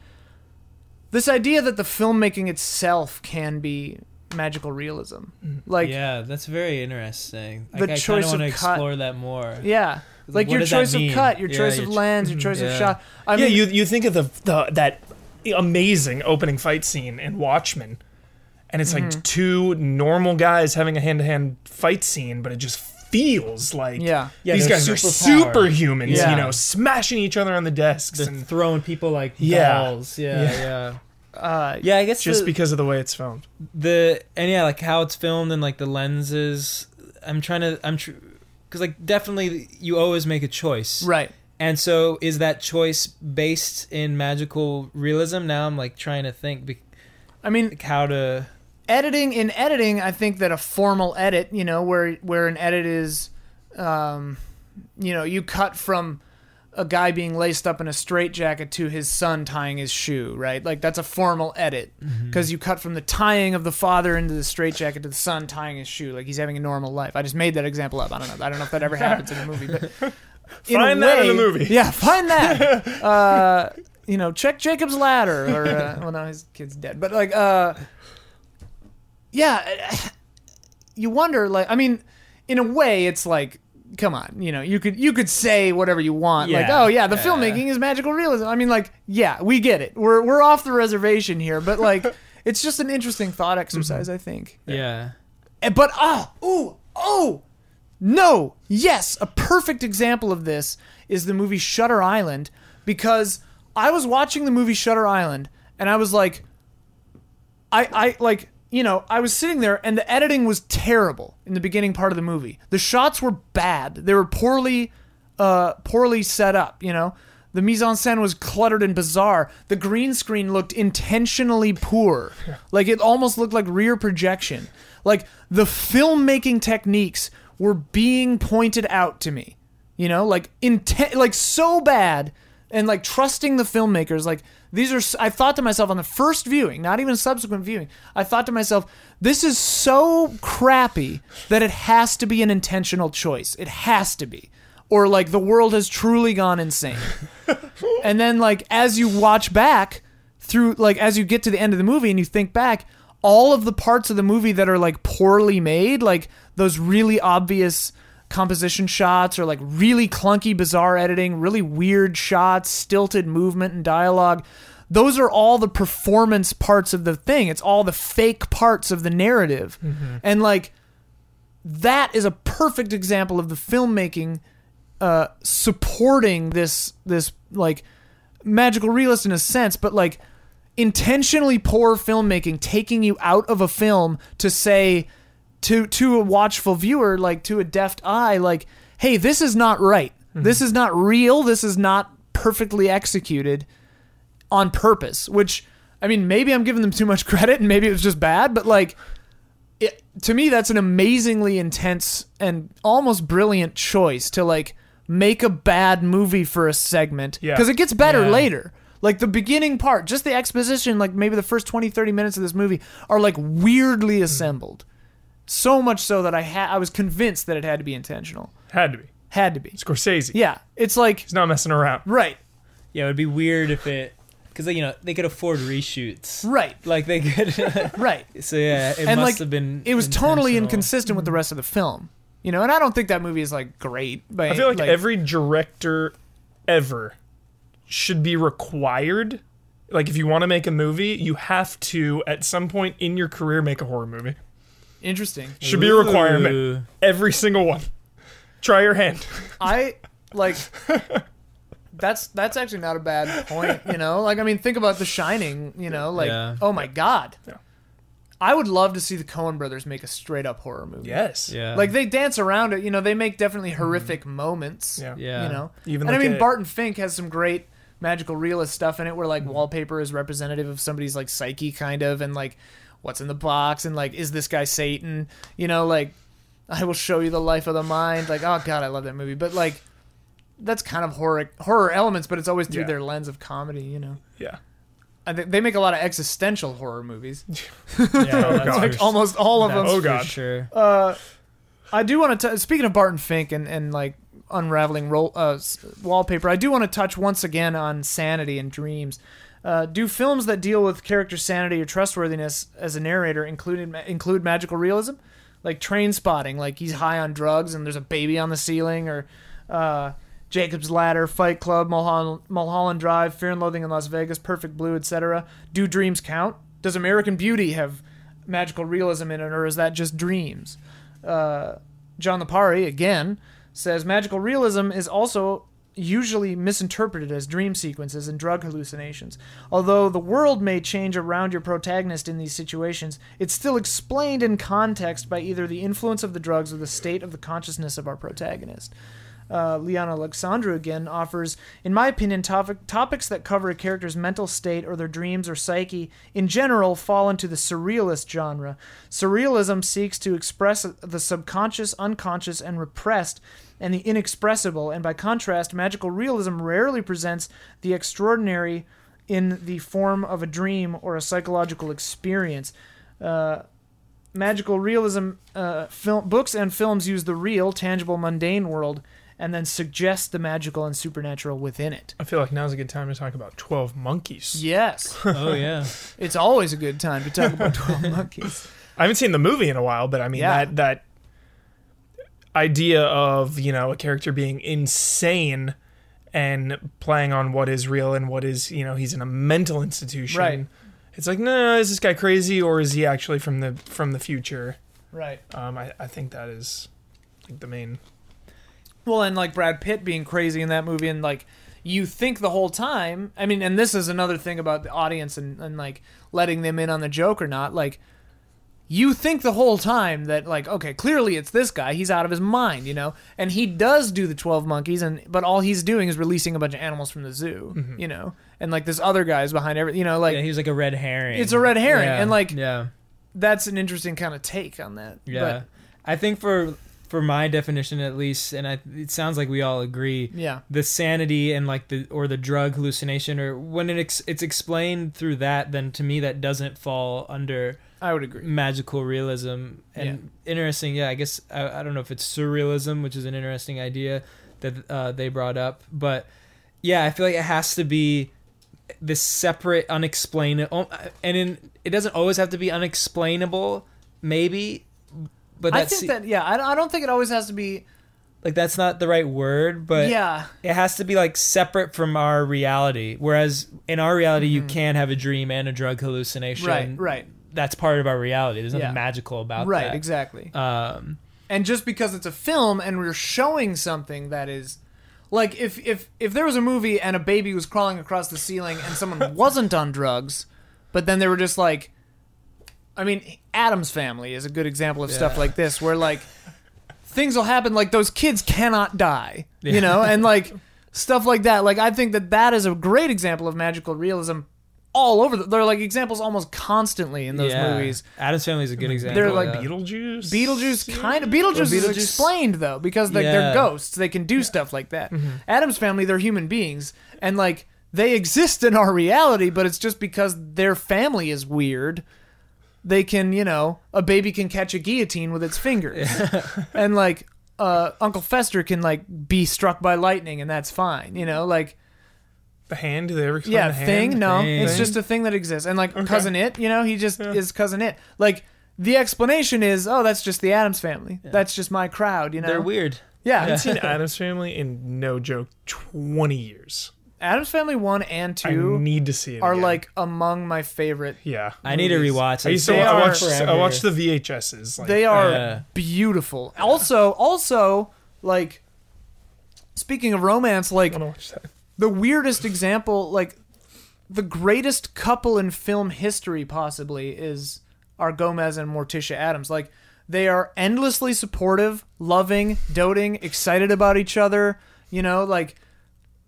this idea that the filmmaking itself can be magical realism, mm. like yeah, that's very interesting. the Like, I choice of want to cut- explore that more. yeah. Like What your choice of cut, your Yeah, choice your of ch- lens, your choice of shot. I yeah, mean, you you think of the, the that amazing opening fight scene in Watchmen, and it's Mm-hmm. like two normal guys having a hand to hand fight scene, but it just feels like Yeah. Yeah, these they're guys are superhumans, Yeah. you know, smashing each other on the desks, They're and throwing people like balls. Yeah, Yeah. yeah. uh, Yeah, I guess just the, because of the way it's filmed. the and yeah, like how it's filmed and like the lenses. I'm trying to I'm tr- because like definitely you always make a choice, right. And so is that choice based in magical realism? Now I'm like trying to think be- I mean, like how to. Editing in editing, I think that a formal edit, you know, where where an edit is, um, you know, you cut from a guy being laced up in a straitjacket to his son tying his shoe, right? Like that's a formal edit because you cut from the tying of the father into the straitjacket to the son tying his shoe, like he's having a normal life. I just made that example up. I don't know. I don't know if that ever happens in a movie, but Find that in the movie. Yeah, find that. uh, you know, check Jacob's ladder, or uh, well, no, his kid's dead, but like, uh, yeah, eh, you wonder, like, I mean, in a way, it's like come on, you know, you could you could say whatever you want, like, oh yeah, the Yeah. filmmaking is magical realism. I mean, like, yeah, we get it. We're we're off the reservation here, but like, it's just an interesting thought exercise, mm-hmm. I think. Yeah. Eh, But oh, ooh, oh, no, yes, a perfect example of this is the movie Shutter Island because I was watching the movie Shutter Island and I was like, I, I like, you know, I was sitting there and the editing was terrible in the beginning part of the movie. The shots were bad. They were poorly, uh, poorly set up. You know, the mise en scène was cluttered and bizarre. The green screen looked intentionally poor. Like it almost looked like rear projection. Like the filmmaking techniques were being pointed out to me. You know, like intent, like so bad, and like trusting the filmmakers. Like these are, I thought to myself on the first viewing, not even subsequent viewing. I thought to myself, this is so crappy that it has to be an intentional choice. It has to be, or like the world has truly gone insane. and then like as you watch back through, like as you get to the end of the movie and you think back, all of the parts of the movie that are like poorly made, like those really obvious composition shots or like really clunky bizarre editing really weird shots stilted movement and dialogue. Those are all the performance parts of the thing. It's all the fake parts of the narrative. And like that is a perfect example of the filmmaking uh supporting this this like magical realist in a sense but like intentionally poor filmmaking taking you out of a film to say to to a watchful viewer like to a deft eye like hey this is not right. Mm-hmm. This is not real. This is not perfectly executed on purpose which i mean maybe i'm giving them too much credit and maybe it was just bad but like it, to me that's an amazingly intense and almost brilliant choice to like make a bad movie for a segment Yeah. because it gets better Yeah. later. Like the beginning part just the exposition like maybe the first 20 30 minutes of this movie are like weirdly assembled so much so that i had i was convinced that it had to be intentional Had to be. had to be Scorsese. yeah it's like He's not messing around. right Yeah, it would be weird if it, because you know they could afford reshoots. right Like they could. right so yeah, it and must like have been. it was totally intentional. inconsistent with the rest of the film you know and i don't think that movie is like great but I feel like, every director ever should be required. Like, if you want to make a movie, you have to, at some point in your career, make a horror movie. Interesting Should be a requirement. Ooh. Every single one. Try your hand. I like that's that's actually not a bad point, you know? Like I mean think about The Shining, you know, like Yeah. oh my god. Yeah. I would love to see the Coen brothers make a straight up horror movie. Yes. Yeah. Like they dance around it, you know, they make definitely mm-hmm. horrific moments. Yeah. Yeah. You know. Even and I mean a- Barton Fink has some great magical realist stuff in it where like mm-hmm. wallpaper is representative of somebody's like psyche kind of and like what's in the box and like is this guy Satan? You know, like I will show you the life of the mind. Like, oh god, I love that movie. But like that's kind of horror horror elements, but it's always through Yeah. their lens of comedy, you know. Yeah. I think they make a lot of existential horror movies. Yeah, Oh, that's God. for Like almost all of them. That's Oh, for God. sure. Uh, I do want to. Speaking of Barton Fink and and like unraveling roll, uh, wallpaper, I do want to touch once again on sanity and dreams. Uh, do films that deal with character sanity or trustworthiness as a narrator include include magical realism, like Trainspotting, like he's high on drugs and there's a baby on the ceiling, or uh, Jacob's Ladder, Fight Club, Mulholland, Mulholland Drive, Fear and Loathing in Las Vegas, Perfect Blue, etc. Do dreams count? Does American Beauty have magical realism in it, or is that just dreams? uh, John Lepari again says magical realism is also usually misinterpreted as dream sequences and drug hallucinations. Although the world may change around your protagonist in these situations, it's still explained in context by either the influence of the drugs or the state of the consciousness of our protagonist. Uh, Leon Alexandru again offers, in my opinion, topic, topics that cover a character's mental state or their dreams or psyche in general fall into the surrealist genre. Surrealism seeks to express the subconscious, unconscious, and repressed, and the inexpressible, and by contrast, magical realism rarely presents the extraordinary in the form of a dream or a psychological experience. Uh, magical realism uh, film, books and films use the real, tangible, mundane world and then suggest the magical and supernatural within it. I feel like now's a good time to talk about 12 Monkeys. Yes, Oh yeah. it's always a good time to talk about 12 Monkeys. I haven't seen the movie in a while, but I mean, Yeah. that, that. Idea of you know a character being insane and playing on what is real and what is you know he's in a mental institution. Right. It's like no, is this guy crazy or is he actually from the from the future? Right. Um, I, I think that is like the main. Well, and like Brad Pitt being crazy in that movie, and like you think the whole time. I mean, and this is another thing about the audience and, and like letting them in on the joke or not. Like, you think the whole time that like, okay, clearly it's this guy. He's out of his mind, you know. And he does do the twelve monkeys, and but all he's doing is releasing a bunch of animals from the zoo, mm-hmm. you know. And like this other guy's behind every, you know, like yeah, he was like a red herring. it's a red herring, Yeah, and like yeah, that's an interesting kind of take on that. yeah. I think for for my definition at least, and I, it sounds like we all agree. Yeah. the sanity and like the or the drug hallucination or when it ex- it's explained through that then to me that doesn't fall under I would agree. magical realism and interesting yeah i guess I, I don't know if it's surrealism which is an interesting idea that uh, they brought up but yeah i feel like it has to be this separate unexplainable and in, it doesn't always have to be unexplainable maybe but I think that yeah, I, I don't think it always has to be like that's not the right word but yeah. it has to be like separate from our reality. Whereas in our reality, you can have a dream and a drug hallucination. Mm-hmm. Right, right, That's part of our reality. There's nothing Yeah. magical about right, that. Right, exactly. Um, and just because it's a film and we're showing something that is like if if if there was a movie and a baby was crawling across the ceiling and someone wasn't on drugs but then they were just like i mean Addams family is a good example of stuff like this where like things will happen like those kids cannot die Yeah. you know and like stuff like that like i think that that is a great example of magical realism all over the, they're like examples almost constantly in those yeah. movies Addams Family is a good example. They're like that. Beetlejuice. Beetlejuice kind of Beetlejuice, is explained though because like, they're ghosts. They can do stuff like that. Mm-hmm. Addams family, they're human beings, and like they exist in our reality, but it's just because their family is weird. They can, you know, a baby can catch a guillotine with its fingers, and like uh, Uncle Fester can like be struck by lightning, and that's fine. You know, like The hand. Did they ever explain yeah, the hand? thing. No, Thing. it's just a thing that exists, and like cousin Itt. You know, he just is cousin Itt. Like the explanation is, oh, that's just the Addams family. That's just my crowd. You know, They're weird. Yeah, I Yeah, haven't seen Addams Family in no joke twenty years. Addams Family one and I two need to see it. are again. like among my favorite. yeah. I need to Movies. rewatch. I it. used to. They I watched. I watched the VHSs. Like, They are Yeah. beautiful. Also, also like speaking of romance, I like want to watch that. the weirdest example, like the greatest couple in film history, possibly, is are Gomez and Morticia Addams. Like they are endlessly supportive, loving, doting, excited about each other. You know, like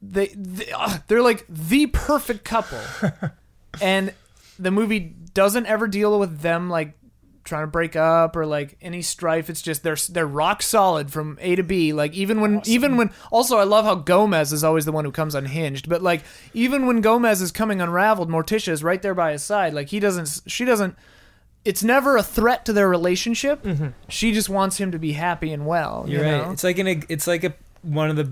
they, they uh, they're like the perfect couple, and the movie doesn't ever deal with them like trying to break up or like any strife. It's just they're they're rock solid from A to B. Like even when even when also I love how Gomez is always the one who comes unhinged. But like even when Gomez is coming unraveled, Morticia is right there by his side. Like he doesn't she doesn't. It's never a threat to their relationship. Mm-hmm. She just wants him to be happy and well. You're you right. It's like in a. It's like a one of the.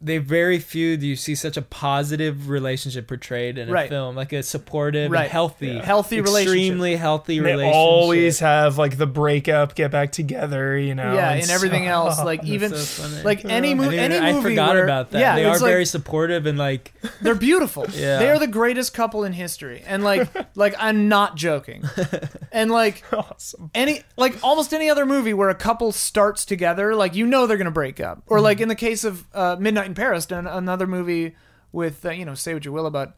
They very few do you see such a positive relationship portrayed in a Right. film, like a supportive, Right. healthy, Yeah. Healthy relationship. extremely healthy They relationship. always have like the breakup, get back together. You know. yeah, and and everything so- else. Like even so like any I, movie, didn't- any I movie forgot where, about that. Yeah, they it's are like, very supportive and like They're beautiful. Yeah. They are the greatest couple in history. And like like I'm not joking. And like Awesome. any like almost any other movie where a couple starts together, like you know they're going to break up. Or like in the case of uh, Midnight in Paris, an- another movie with uh, you know, say what you will about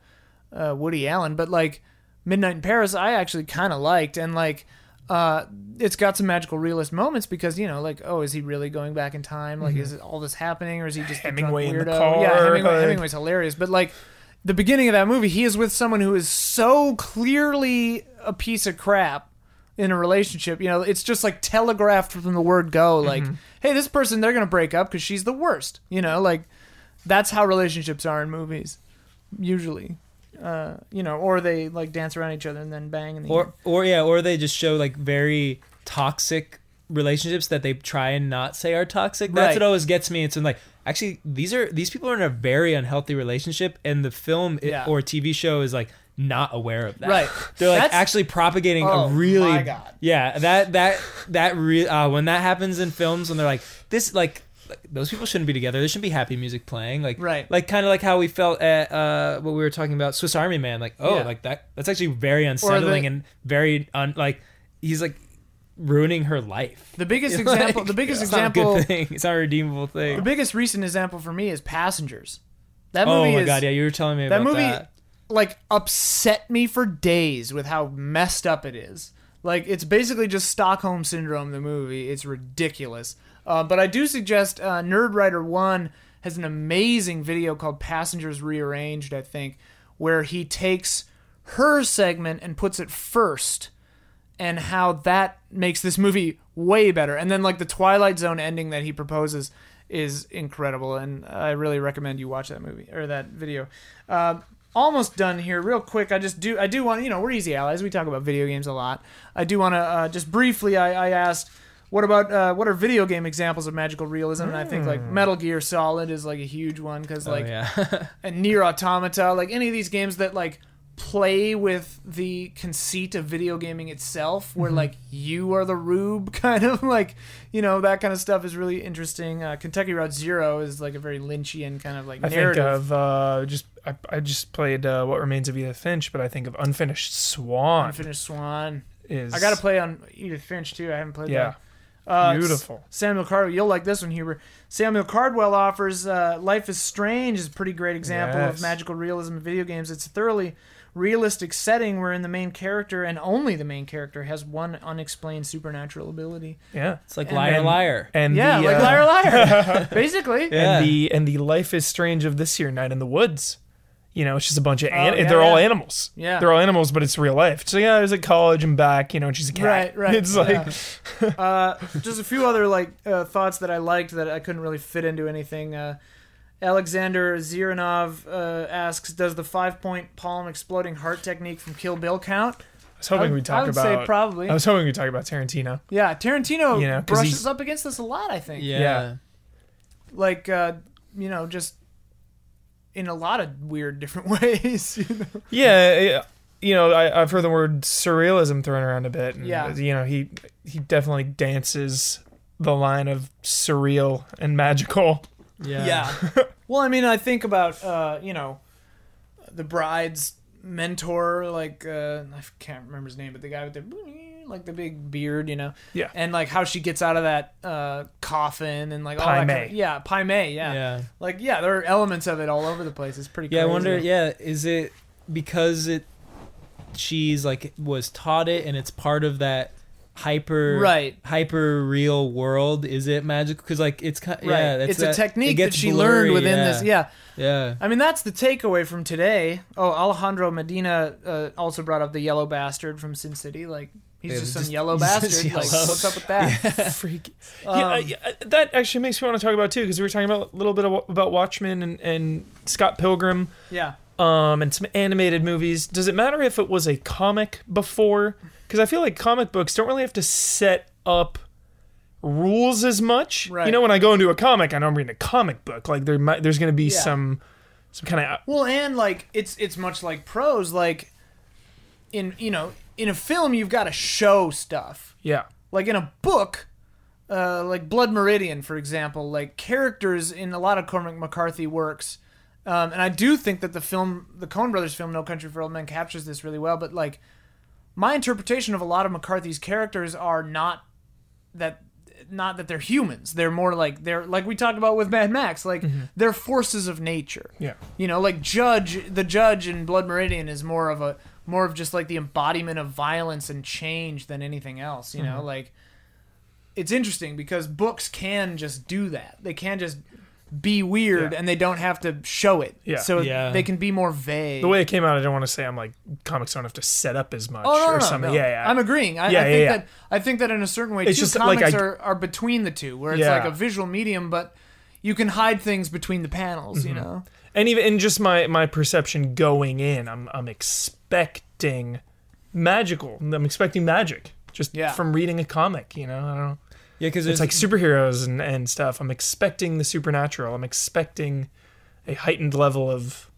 uh, Woody Allen, but like Midnight in Paris I actually kind of liked and like uh, it's got some magical realist moments because you know, like, oh, is he really going back in time? Like, is all this happening, or is he just Hemingway in the car, yeah, Hemingway, like- Hemingway's hilarious, but like the beginning of that movie, he is with someone who is so clearly a piece of crap in a relationship. You know, it's just like telegraphed from the word go. Like, hey, this person, they're gonna break up because she's the worst. You know, like that's how relationships are in movies, usually. Uh, you know, or they like dance around each other and then bang in the or or yeah, or they just show like very toxic relationships that they try and not say are toxic. That's Right. what always gets me. It's in like actually these are these people are in a very unhealthy relationship, and the film Yeah. or TV show is like not aware of that. Right. They're like That's- actually propagating Oh, a really my God. yeah that that that re- uh, when that happens in films when they're like this like like, those people shouldn't be together. There shouldn't be happy music playing. Like, Right. like kind of like how we felt at uh, what we were talking about, Swiss Army Man. Like, oh, Yeah. like that. That's actually very unsettling and very un, like he's like ruining her life. The biggest example. The biggest it's not a example. good thing. It's not a redeemable thing. The biggest recent example for me is Passengers. That movie. Oh movie my is god, yeah, you were telling me that movie that. like upset me for days with how messed up it is. Like it's basically just Stockholm syndrome. The movie it's ridiculous. Uh, but I do suggest uh, Nerd Writer One has an amazing video called Passengers Rearranged. I think where he takes her segment and puts it first and how that makes this movie way better. And then like the Twilight Zone ending that he proposes is incredible, and I really recommend you watch that movie or that video. Uh, almost done here, real quick. I just do I do want you know we're easy allies. We talk about video games a lot. I do want to uh, just briefly. I, I asked. What about uh, what are video game examples of magical realism? And I think like Metal Gear Solid is like a huge one because Oh like yeah. and Nier Automata, like any of these games that like play with the conceit of video gaming itself, where like you are the rube, kind of like you know that kind of stuff is really interesting. Uh, Kentucky Route Zero is like a very Lynchian kind of like I think of uh, just I, I just played uh, What Remains of Edith Finch, but I think of Unfinished Swan. Unfinished Swan. is I got to play on Edith Finch too. I haven't played Yeah, that. Uh, beautiful. Samuel Cardwell, you'll like this one, Hubert. Samuel Cardwell offers uh, Life is Strange is a pretty great example of magical realism in video games. It's a thoroughly realistic setting wherein the main character and only the main character has one unexplained supernatural ability. Yeah, It's like And liar then- liar. and yeah, the, like uh, liar liar, basically. Yeah. and the and the Life is Strange of this year, Night in the Woods. You know, it's just a bunch of an- Oh, yeah, they're all yeah. animals. Yeah. they're all animals, but it's real life. So yeah, I was at college and back. You know, and she's a cat. Right, right. It's like yeah. uh, just a few other like uh, thoughts that I liked that I couldn't really fit into anything. Uh, Alexander Ziranov uh, asks, "Does the five-point palm exploding heart technique from Kill Bill count?" I was hoping I we'd talk I would about. say probably. I was hoping we'd talk about Tarantino. Yeah, Tarantino You know, 'cause brushes up against this a lot. I think. yeah. Yeah. Like, uh, you know, just in a lot of weird different ways. You know? Yeah, it- you know, I, I've heard the word surrealism thrown around a bit. And, Yeah. you know, he he definitely dances the line of surreal and magical. Yeah. Yeah. well, I mean, I think about uh, you know, the bride's mentor, like uh, I can't remember his name, but the guy with the like the big beard, you know. Yeah. And like how she gets out of that uh, coffin and like all Pai that kind of, yeah, Pai Mei, yeah. Yeah. Like yeah, there are elements of it all over the place. It's pretty. Yeah, I wonder. Yeah, is it because it she's like was taught it and it's part of that hyper Right. hyper real world? Is it magical? Because like it's kind. Right. Yeah, it's that- a technique it that she blurry, learned within yeah. this. Yeah. Yeah. I mean, that's the takeaway from today. Oh, Alejandro Medina uh, also brought up the yellow bastard from Sin City. Like, he's Yeah, just some just- yellow he's just bastard. Like, yellow. what's up with that? Freak. Um, yeah, yeah, that actually makes me want to talk about too because we were talking about a little bit of, about Watchmen and, and Scott Pilgrim, yeah. um, and some animated movies. Does it matter if it was a comic before? Because I feel like comic books don't really have to set up rules as much. Right. You know, when I go into a comic, I know I'm reading a comic book. Like there might there's going to be Yeah. some some kind of Well, and like it's it's much like prose. Like in you know in a film, you've got to show stuff. yeah. Like in a book, uh, like Blood Meridian, for example, like characters in a lot of Cormac McCarthy works. Um, and I do think that the film, the Coen Brothers film, No Country for Old Men, captures this really well. But like, my interpretation of a lot of McCarthy's characters are not that, not that they're humans. They're more like they're like we talked about with Mad Max. Like they're forces of nature. Yeah. You know, like Judge, the Judge in Blood Meridian is more of a more of just like the embodiment of violence and change than anything else. You Mm-hmm. know, like it's interesting because books can just do that. They can just be weird Yeah. and they don't have to show it. Yeah. So Yeah. they can be more vague. The way it came out, I don't want to say I'm like comics don't have to set up as much Oh no, no, or no, something. no. Yeah, yeah. I'm agreeing. I, Yeah, I yeah, think yeah. that I think that in a certain way, It's too, just that, like, comics I- are, are between the two, where it's Yeah. like a visual medium, but you can hide things between the panels. Mm-hmm. You know. and even in just my my perception going in, I'm I'm expecting magical. I'm expecting magic just Yeah. from reading a comic. You know, I don't know. Yeah, because It's like superheroes and and stuff. I'm expecting the supernatural. I'm expecting a heightened level of,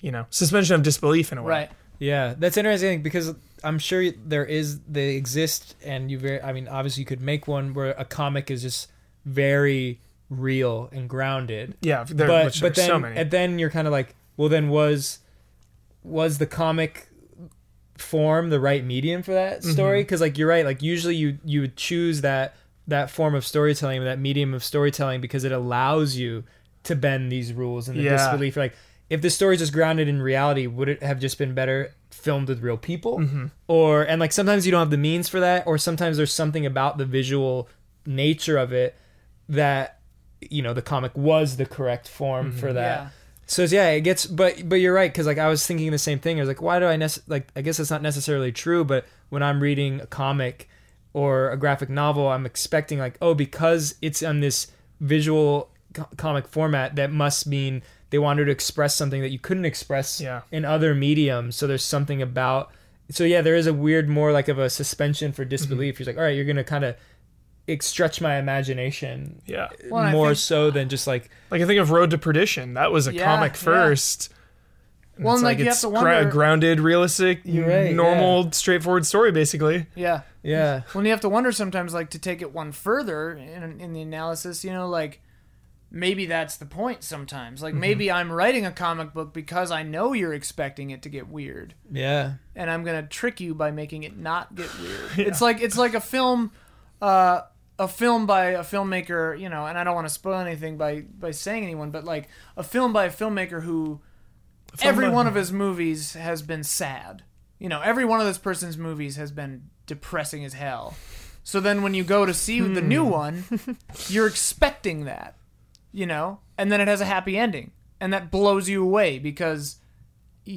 you know, suspension of disbelief in a way. Right. Yeah, that's interesting because I'm sure there is they exist, and you very. I mean, obviously, you could make one where a comic is just very real and grounded. Yeah, there, but but there's then so many. and then you're kind of like, well, then was was the comic form the right medium for that Mm-hmm. story? Because like you're right, like usually you you would choose that that form of storytelling, that medium of storytelling, because it allows you to bend these rules and the Yeah. disbelief. Like if the story's just grounded in reality, would it have just been better filmed with real people? Mm-hmm. Or and like sometimes you don't have the means for that, or sometimes there's something about the visual nature of it that you know the comic was the correct form Mm-hmm. for that. Yeah. So yeah, it gets, but but you're right because like I was thinking the same thing. I was like, why do I nec- like? I guess it's not necessarily true, but when I'm reading a comic or a graphic novel, I'm expecting like, oh, because it's on this visual co- comic format, that must mean they wanted to express something that you couldn't express Yeah. in other mediums. So there's something about. So yeah, there is a weird, more like of a suspension for disbelief. Mm-hmm. You're like, all right, you're gonna kind of stretch my imagination yeah, Well, more think- so than just like like I think of Road to Perdition. That was a Yeah, comic yeah. first. And Well, it's and, like, you have it's to gra- grounded, realistic, You're right, normal, straightforward story, basically. Yeah. yeah. When you have to wonder sometimes, like to take it one further in, in the analysis, you know, like maybe that's the point sometimes. Like maybe I'm writing a comic book because I know you're expecting it to get weird. Yeah. and I'm gonna trick you by making it not get weird. It's like it's like a film, uh, a film by a filmmaker, you know. And I don't want to spoil anything by by saying anyone, but like a film by a filmmaker who every by- one of his movies has been sad. You know, every one of this person's movies has been depressing as hell. So then when you go to see the new hmm. one, you're expecting that, you know, and then it has a happy ending, and that blows you away because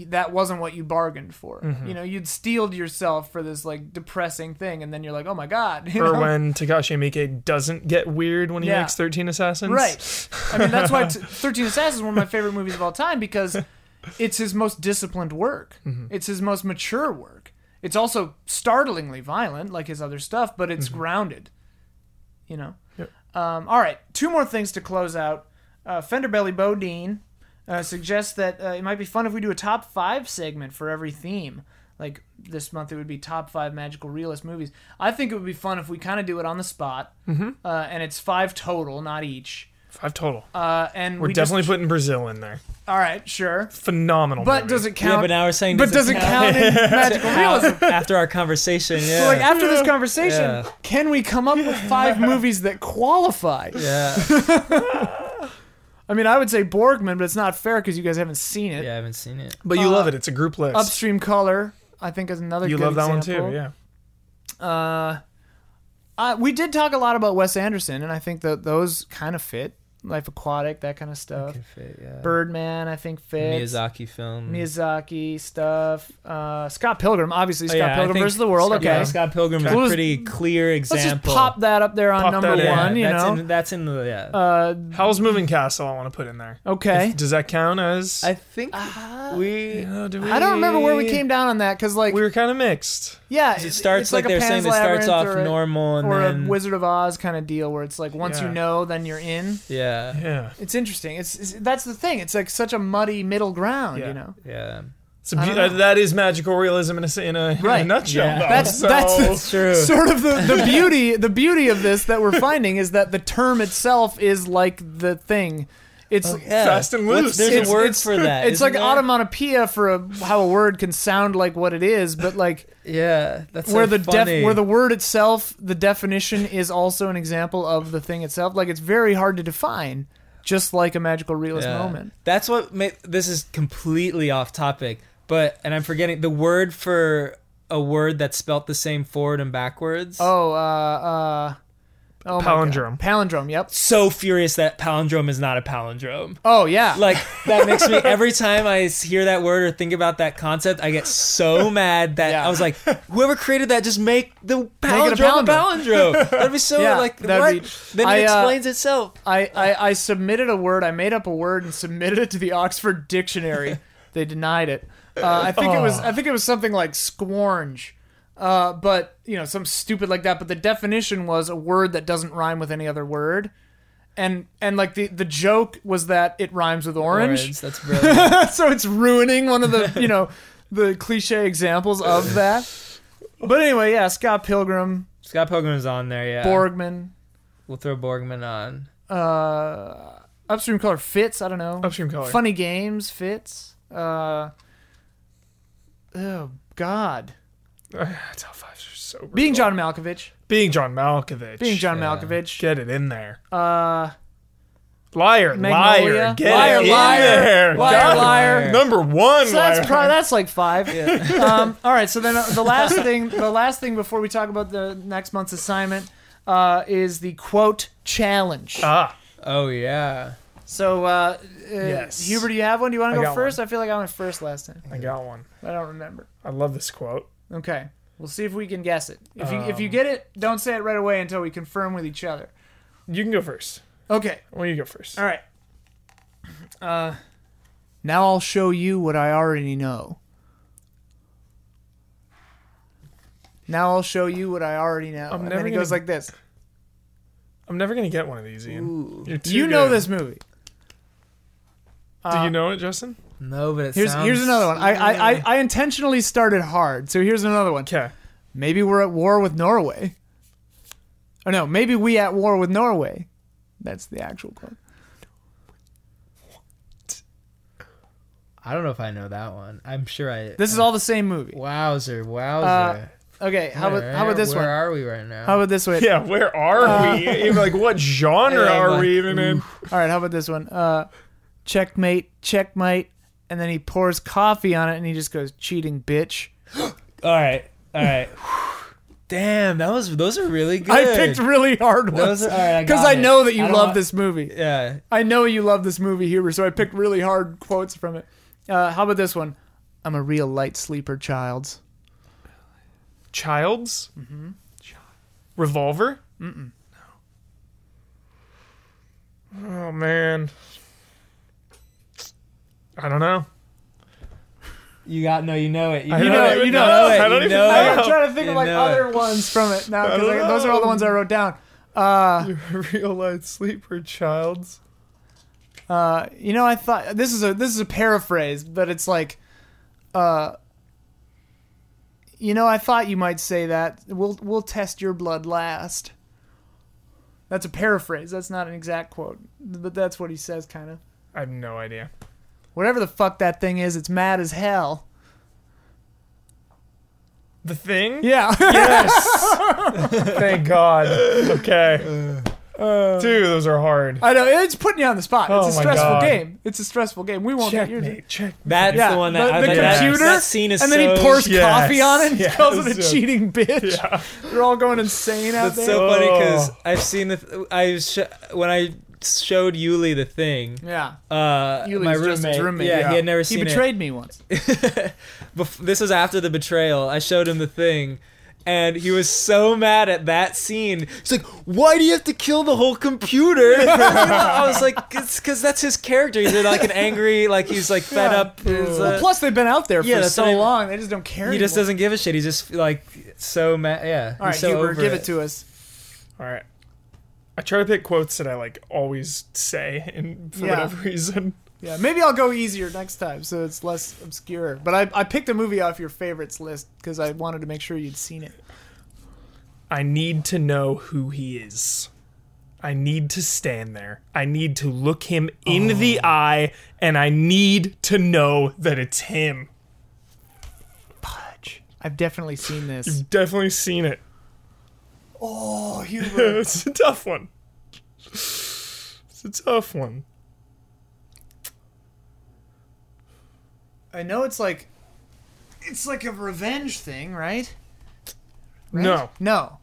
that wasn't what you bargained for. Mm-hmm. You know, you'd steeled yourself for this like depressing thing, and then you're like, oh my god, you Or know? when Takashi Miike doesn't get weird when he Yeah. makes Thirteen Assassins. Right. I mean, that's why t- Thirteen Assassins is one of my favorite movies of all time because it's his most disciplined work. Mm-hmm. It's his most mature work. It's also startlingly violent, like his other stuff, but it's grounded. You know. Mm-hmm. Yep. Um, all right, two more things to close out. Uh, Fender Belly Bodine uh, suggests that uh, it might be fun if we do a top five segment for every theme. Like this month, it would be top five magical realist movies. I think it would be fun if we kind of do it on the spot, mm-hmm. uh, and it's five total, not each. Five total. Uh, and We're we definitely Just, putting Brazil in there. all right, sure. Phenomenal. But movie. does it count? Yeah, but now we're saying but does it count in magical realism? after our conversation? Yeah. So, like after this conversation, Yeah. can we come up with five movies that qualify? yeah. I mean, I would say Borgman, but it's not fair because you guys haven't seen it. Yeah, I haven't seen it. But you uh, love it. It's a group list. Upstream Color, I think, is another. you good love that example. one too. Yeah. Uh, uh, we did talk a lot about Wes Anderson, and I think that those kind of fit. Life Aquatic, that kind of stuff. Fit, yeah. Birdman, I think fits. Miyazaki film. Miyazaki stuff. Uh, Scott Pilgrim, obviously Oh, Scott yeah, Pilgrim think versus the World. Scott- Okay, yeah, Scott Pilgrim is a pretty clear example. let's just example. pop that up there on Pop number that one. You that's know, in, that's in the yeah. uh, Howl's Moving Castle. I want to put in there. okay. Does that count as? I think we. you know, do we, I don't remember where we came down on that because, like, We were kind of mixed. yeah, It starts it's like, a they're saying. It starts off or a- normal and or then a Wizard of Oz kind of deal where it's like once you know, then you're in. yeah, Yeah. It's interesting. It's, it's that's the thing. It's like such a muddy middle ground, Yeah. you know. yeah. It's a I beau- don't know. uh, that is magical realism in a, s- in a, in a Right. nutshell. Yeah. though. That's- So- that's- It's true. Sort of the, the beauty the beauty of this that we're finding is that the term itself is like the thing. It's Yeah. Fast and What's- loose. There's It's- a word for that. it's like there? automatopoeia for a, how a word can sound like what it is, but like Yeah, that's where so the def, where the word itself, the definition is also an example of the thing itself. Like it's very hard to define, just like a magical realist Yeah. moment. That's what ma- this is completely off topic, but and I'm forgetting the word for a word that's spelt the same forward and backwards. Oh, uh, uh, oh Palindrome. Palindrome. Yep. so furious that palindrome is not a palindrome. Oh yeah. Like that makes me every time I hear that word or think about that concept, I get so mad that Yeah. I was like, whoever created that, just make the it a palindrome palindrome. That'd be so Yeah, like what? be- then I, it uh, explains itself. I, I, I submitted a word. I made up a word and submitted it to the Oxford Dictionary. they denied it. Uh, I think it was I think it was something like squornge, uh, but you know some stupid like that. But the definition was a word that doesn't rhyme with any other word, and and like the the joke was that it rhymes with orange. That's brilliant. so it's ruining one of the you know the cliche examples of that. But anyway, yeah, Scott Pilgrim, Scott Pilgrim's on there. Yeah, Borgman, We'll throw Borgman on. uh, Upstream Color fits. I don't know. Upstream color. Funny Games fits. Uh, oh God, Top five are so brutal. being John Malkovich, being John Malkovich. being John Yeah. Malkovich. Get it in there. Uh, Liar, Magnolia. liar, get Liar, it in liar. there. Liar, God. liar. Number one. so that's liar. probably that's like five. Um, all right. So then uh, the last thing, the last thing before we talk about the next month's assignment, uh, is the quote challenge. ah. Oh yeah. So, uh, uh, Yes. Hubert, do you have one? Do you want to go got first? I feel like I went first last time. I got one. I don't remember. I love this quote. Okay, we'll see if we can guess it. If you if you Um, get it, don't say it right away until we confirm with each other. You can go first. Okay. Well, you go first. All right. Uh, now I'll show you what I already know. Now I'll show you what I already know. I'm and never then it goes gonna- like this. I'm never gonna get one of these, Ian. Ooh. You're too You know this movie. Do Uh, you know it, Justin? No, but it Here's sounds. here's another one. I, I I I intentionally started hard, so here's another one. Okay. Maybe we're at war with Norway. Oh no, maybe we at war with Norway. That's the actual quote. I don't know if I know that one. I'm sure I. This is all the same movie. Wowzer! Wowzer! Okay, how about how about this where one? Where are we right now? How about this one? Yeah, where are Uh, we? Even like what genre Yeah, are like, we even in? All right, how about this one? Uh, checkmate, checkmate, and then he pours coffee on it, and he just goes, "Cheating bitch." all right, all right. Damn, that was those are really good. I picked really hard ones those. Are, all right, because got I it. know that you love want- this movie. Yeah. I know you love this movie, Hubert, so I picked really hard quotes from it. Uh, how about this one? I'm a real light sleeper, childs. Childs? Mm-hmm. Revolver? Mm-mm. No. Oh man. I don't know. You got no. You know it. You I know, don't it. even You know. know, I it. don't you even know know. I'm trying to think You of like other it. ones from it now because don't those are all the ones I wrote down. Uh, Real light sleeper, Childs. uh, you know, I thought this is a this is a paraphrase, but it's like, uh, you know, I thought you might say that. We'll we'll test your blood last. That's a paraphrase. That's not an exact quote, but that's what he says, kind of. I have no idea. Whatever the fuck that thing is, it's mad as hell. The thing? Yeah. Yes. Thank God. Okay. Uh, Dude, those are hard. I know it's putting you on the spot. Oh it's a my stressful God. game. It's a stressful game. We won't get yours. Checkmate, check. That's Yeah, the one that the- I the was like, computer, That scene is and so. then he pours Yes, coffee on it and yes, calls it a yes. cheating bitch. Yeah. They're all going insane out That's there. so funny because Oh. I've seen the. Th- I sh- when I showed Yuli the thing. yeah. Uh, Yuli's my Justin's roommate, roommate, yeah, yeah. he had never seen it. He seen betrayed me once. this was after the betrayal. I showed him the thing, and he was so mad at that scene. He's like, "Why do you have to kill the whole computer?" I was like, "It's because that's his character. He's like an angry, like he's like fed Yeah. up. His, Well, uh, plus, they've been out there yeah, for so long. They just don't care. he just doesn't give a shit. He's just like so mad. Yeah. All right, he's so Hubert, over give it. to us. All right. I try to pick quotes that I like always say, and for Yeah. whatever reason, Yeah, maybe I'll go easier next time, so it's less obscure. But I, I picked a movie off your favorites list because I wanted to make sure you'd seen it. I need to know who he is. I need to stand there. I need to look him in the oh. eye, and I need to know that it's him. Pudge. I've definitely seen this. You've definitely seen it. Oh, Hubert. it's a tough one. It's a tough one. I know it's like, it's like a revenge thing, right? Right? No, No.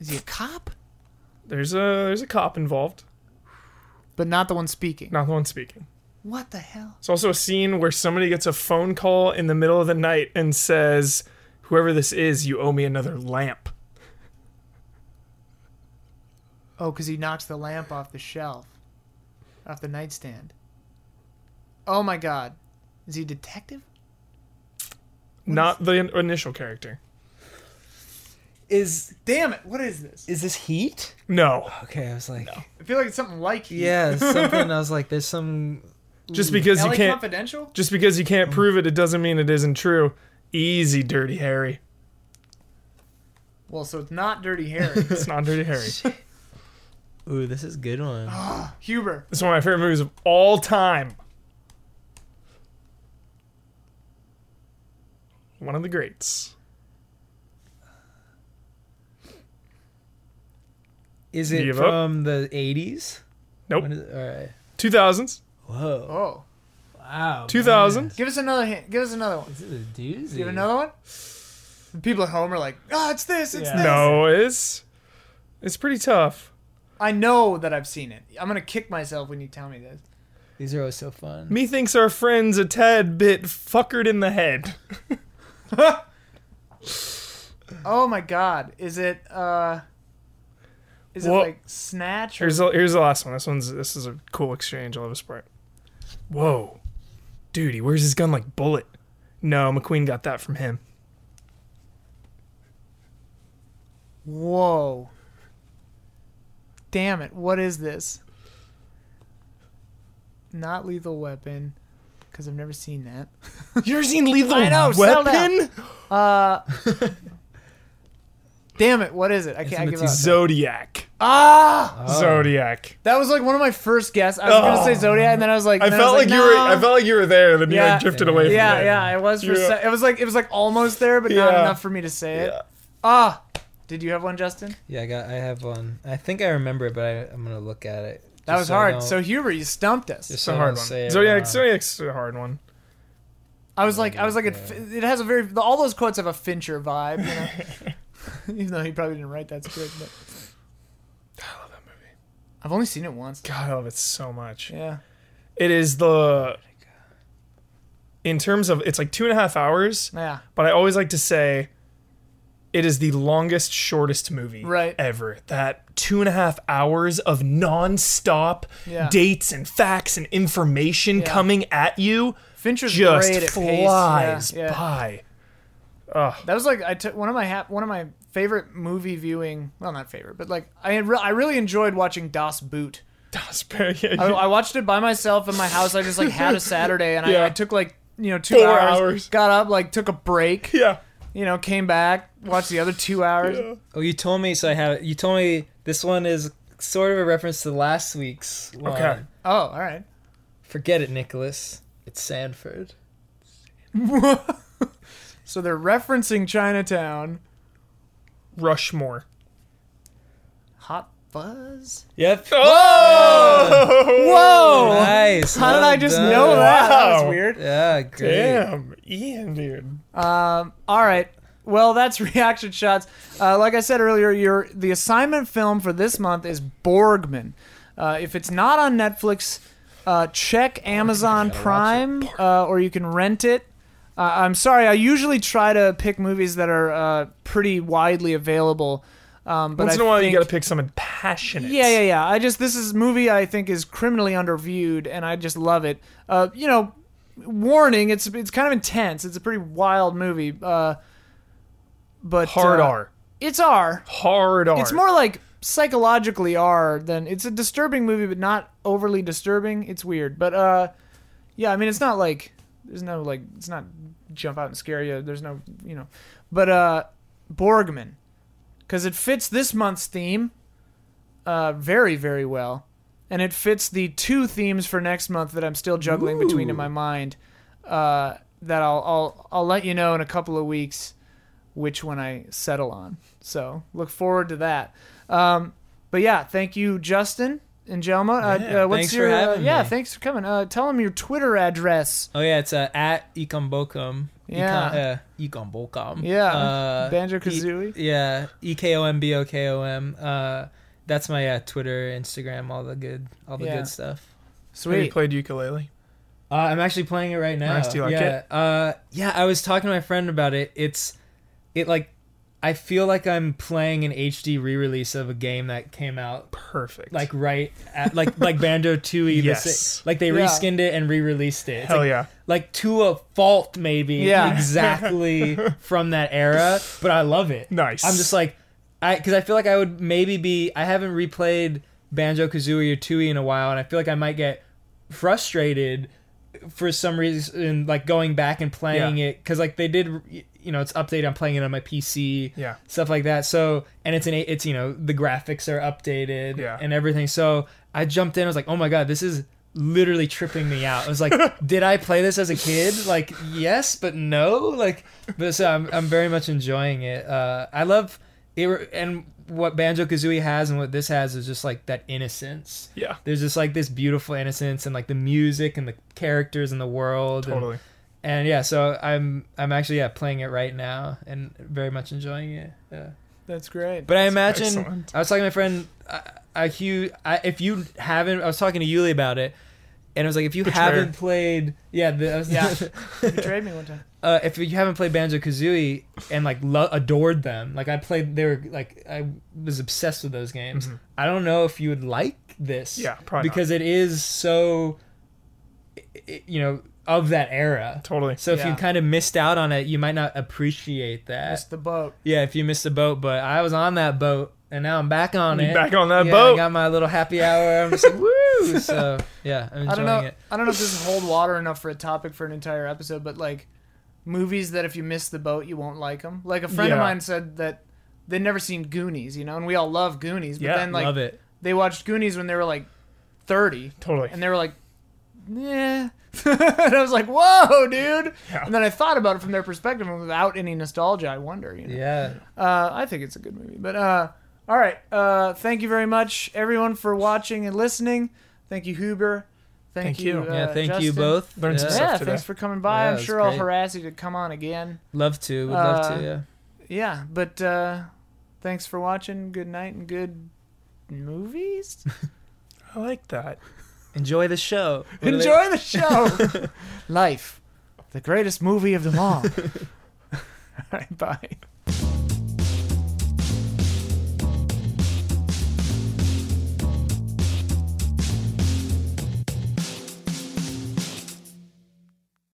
Is he a cop? there's a there's a cop involved, But not the one speaking. not the one speaking. What the hell? It's also a scene where somebody gets a phone call in the middle of the night and says, "Whoever this is, you owe me another lamp." Oh, because he knocks the lamp off the shelf, off the nightstand. Oh my god. Is he a detective? Not the in- initial character. Is Damn it, what is this? is this Heat? No, Okay, I was like, I feel like it's something like Heat. yeah, something. I was like, there's some. Just because LA you can't Confidential? just because you can't mm. prove it, it doesn't mean it isn't true. Easy, Dirty Harry. Well, so it's not Dirty Harry. It's not Dirty Harry. Ooh, this is a good one. Hubert. It's one of my favorite movies of all time. One of the greats. Is it give up? from the 80s? Nope. When is it? All right. 2000s, Whoa. Oh. Wow. 2000. Give us another hint. Give us another one. This is a doozy. Give another one. The people at home are like, oh, it's this, it's Yeah. this. No, it's it's pretty tough. I know that I've seen it. I'm gonna kick myself when you tell me this. These are always so fun. Methinks our friend's a tad bit fuckered in the head. Oh my god. Is it uh is it like Snatch or Here's the, here's the last one. This one's this is a cool exchange. I'll have a sprite. Whoa, dude, he wears his gun like bullet. No, McQueen got that from him. Whoa. Damn it. What is this? Not Lethal Weapon cuz I've never seen that. You ever seen Lethal I know, settle down. Weapon? Uh Damn it. What is it? I can't I give up. It's Zodiac. Ah! Oh. Zodiac. That was like one of my first guesses. I was going to say Oh. Zodiac and then I was like I then felt was like, you were. I no. felt like you were there, and then you Yeah. like drifted away from Yeah, it. yeah, it was for Yeah. se- it was like it was like almost there but not Yeah. enough for me to say it. Yeah. Ah. Did you have one, Justin? Yeah, I got. I have one. I think I remember it, but I, I'm gonna look at it. That was so hard. So Hubert, you stumped us. It's so a I hard one. say it Zodiac. Zodiac's a hard one. I was like, I was like, it, it has a very all those quotes have a Fincher vibe, you know. Even though he probably didn't write that script, but I love that movie. I've only seen it once. God, I love it so much. Yeah. It is the. In terms of, it's like two and a half hours, Yeah. but I always like to say, it is the longest, shortest movie Right. ever. That two and a half hours of non-stop Yeah. dates and facts and information Yeah. coming at you Fincher's just great at pace. flies Yeah, yeah. by. Ugh. That was like I took one of my ha- one of my favorite movie viewing. Well, not favorite, but like I re- I really enjoyed watching Das Boot. Das Boot, yeah, I, I watched it by myself in my house. I just like had a Saturday and. I, I took like you know two Four hours, hours. Got up, like took a break. yeah. You know, came back, watched the other two hours. Yeah. Oh, you told me. So I have. You told me this one is sort of a reference to last week's one. Okay. Oh, all right. Forget it, Nicholas. It's Sandford. So they're referencing Chinatown. Rushmore. Hot Fuzz. Yep. Oh! Whoa! Nice. How did I just done. know that? That was weird. Yeah, great. Damn, Ian, dude. Um, all right. Well, that's reaction shots. Uh, like I said earlier, your the assignment film for this month is Borgman. Uh, if it's not on Netflix, uh, check Amazon Prime, uh, or you can rent it. Uh, I'm sorry. I usually try to pick movies that are uh, pretty widely available. Um, but Once I in a while, think, you got to pick someone passionate. Yeah, yeah, yeah. I just this is movie I think is criminally underviewed, and I just love it. Uh, you know, warning, it's it's kind of intense. It's a pretty wild movie. But Hard uh, R. It's R. Hard R. It's more like psychologically R than it's a disturbing movie, but not overly disturbing. It's weird, but uh, yeah. I mean, it's not like there's no like it's not jump out and scare you. There's no you know, but uh, Borgman, because it fits this month's theme, uh, very very well, and it fits the two themes for next month that I'm still juggling between in my mind. Uh, that I'll I'll I'll let you know in a couple of weeks which one I settle on. So look forward to that. Um, but yeah, thank you, Justin and Jelma. Uh, Yeah, uh, what's thanks for your uh, having yeah? me. Thanks for coming. Uh, tell them your Twitter address. Oh yeah, it's uh, at Ekombokom. Yeah. Econ, uh, Ekombokom. Yeah, Uh, Banjo E- Kazooie. yeah. E K O M B O K O M. Uh, that's my uh, Twitter, Instagram, all the good, all the Yeah. good stuff. Have you played Yooka-Laylee? Uh, I'm actually playing it right now. Nice, do you like yeah. it? Uh, yeah, I was talking to my friend about it. It's, it like, I feel like I'm playing an HD re-release of a game that came out Perfect. like right at like like Banjo Tooie. the Yes. sa- Like they Yeah. reskinned it and re-released it. It's Hell like, yeah. like to a fault maybe Yeah. exactly from that era but i love it Nice. i'm just like i because i feel like i would maybe be i haven't replayed banjo kazooie or tooie in a while and i feel like i might get frustrated for some reason, like going back and playing it because like they did, you know, it's updated. I'm playing it on my PC, Yeah. stuff like that. So and it's an it's you know the graphics are updated Yeah. and everything. So I jumped in. I was like, oh my god, this is literally tripping me out. I was like, did I play this as a kid? Like yes, but no. Like, but so I'm I'm very much enjoying it. Uh, I love it, and what Banjo Kazooie has and what this has is just like that innocence. Yeah. There's just like this beautiful innocence and like the music and the characters and the world. Totally. and yeah, so I'm I'm actually yeah playing it right now and very much enjoying it. Yeah. That's great. But I imagine excellent. I was talking to my friend, Hugh. I, if you haven't, I was talking to Yuli about it, and I was like, if you Betrayer. haven't played, yeah, the, I was, Yeah. You betrayed me one time. uh, if you haven't played Banjo Kazooie and like lo- adored them, like I played, they were like I was obsessed with those games. Mhm. I don't know if you would like this, Yeah, probably not. because it is so, i- i- you know, of that era. Totally. So if Yeah. you kind of missed out on it, you might not appreciate that. Missed the boat. Yeah, if you missed the boat, but I was on that boat and now I'm back on You it. back on that yeah, boat. I got my little happy hour. I'm just like, woo! So yeah, I'm enjoying I don't know. it. I don't know if this will hold water enough for a topic for an entire episode, but like movies that if you miss the boat, you won't like them. Like a friend of mine said that they'd never seen Goonies, you know, and we all love Goonies, but Yeah, then like Love it. they watched Goonies when they were like 30, Totally. and they were like, yeah. and I was like, whoa, dude. Yeah. And then I thought about it from their perspective, and without any nostalgia, I wonder, you know. Yeah. Uh, I think it's a good movie. But uh, all right. Uh, thank you very much, everyone, for watching and listening. Thank you, Hubert. Thank, Thank you. you. uh, yeah. Thank you both. Learned some yeah. stuff Yeah, today. thanks for coming by. Yeah, I'm it was sure I'll harass you to come on again. Love to. Would love Uh, to. Yeah. Yeah, but uh, thanks for watching. Good night and good movies. I like that. Enjoy the show. What Enjoy the show. Life, the greatest movie of them all. all right, bye.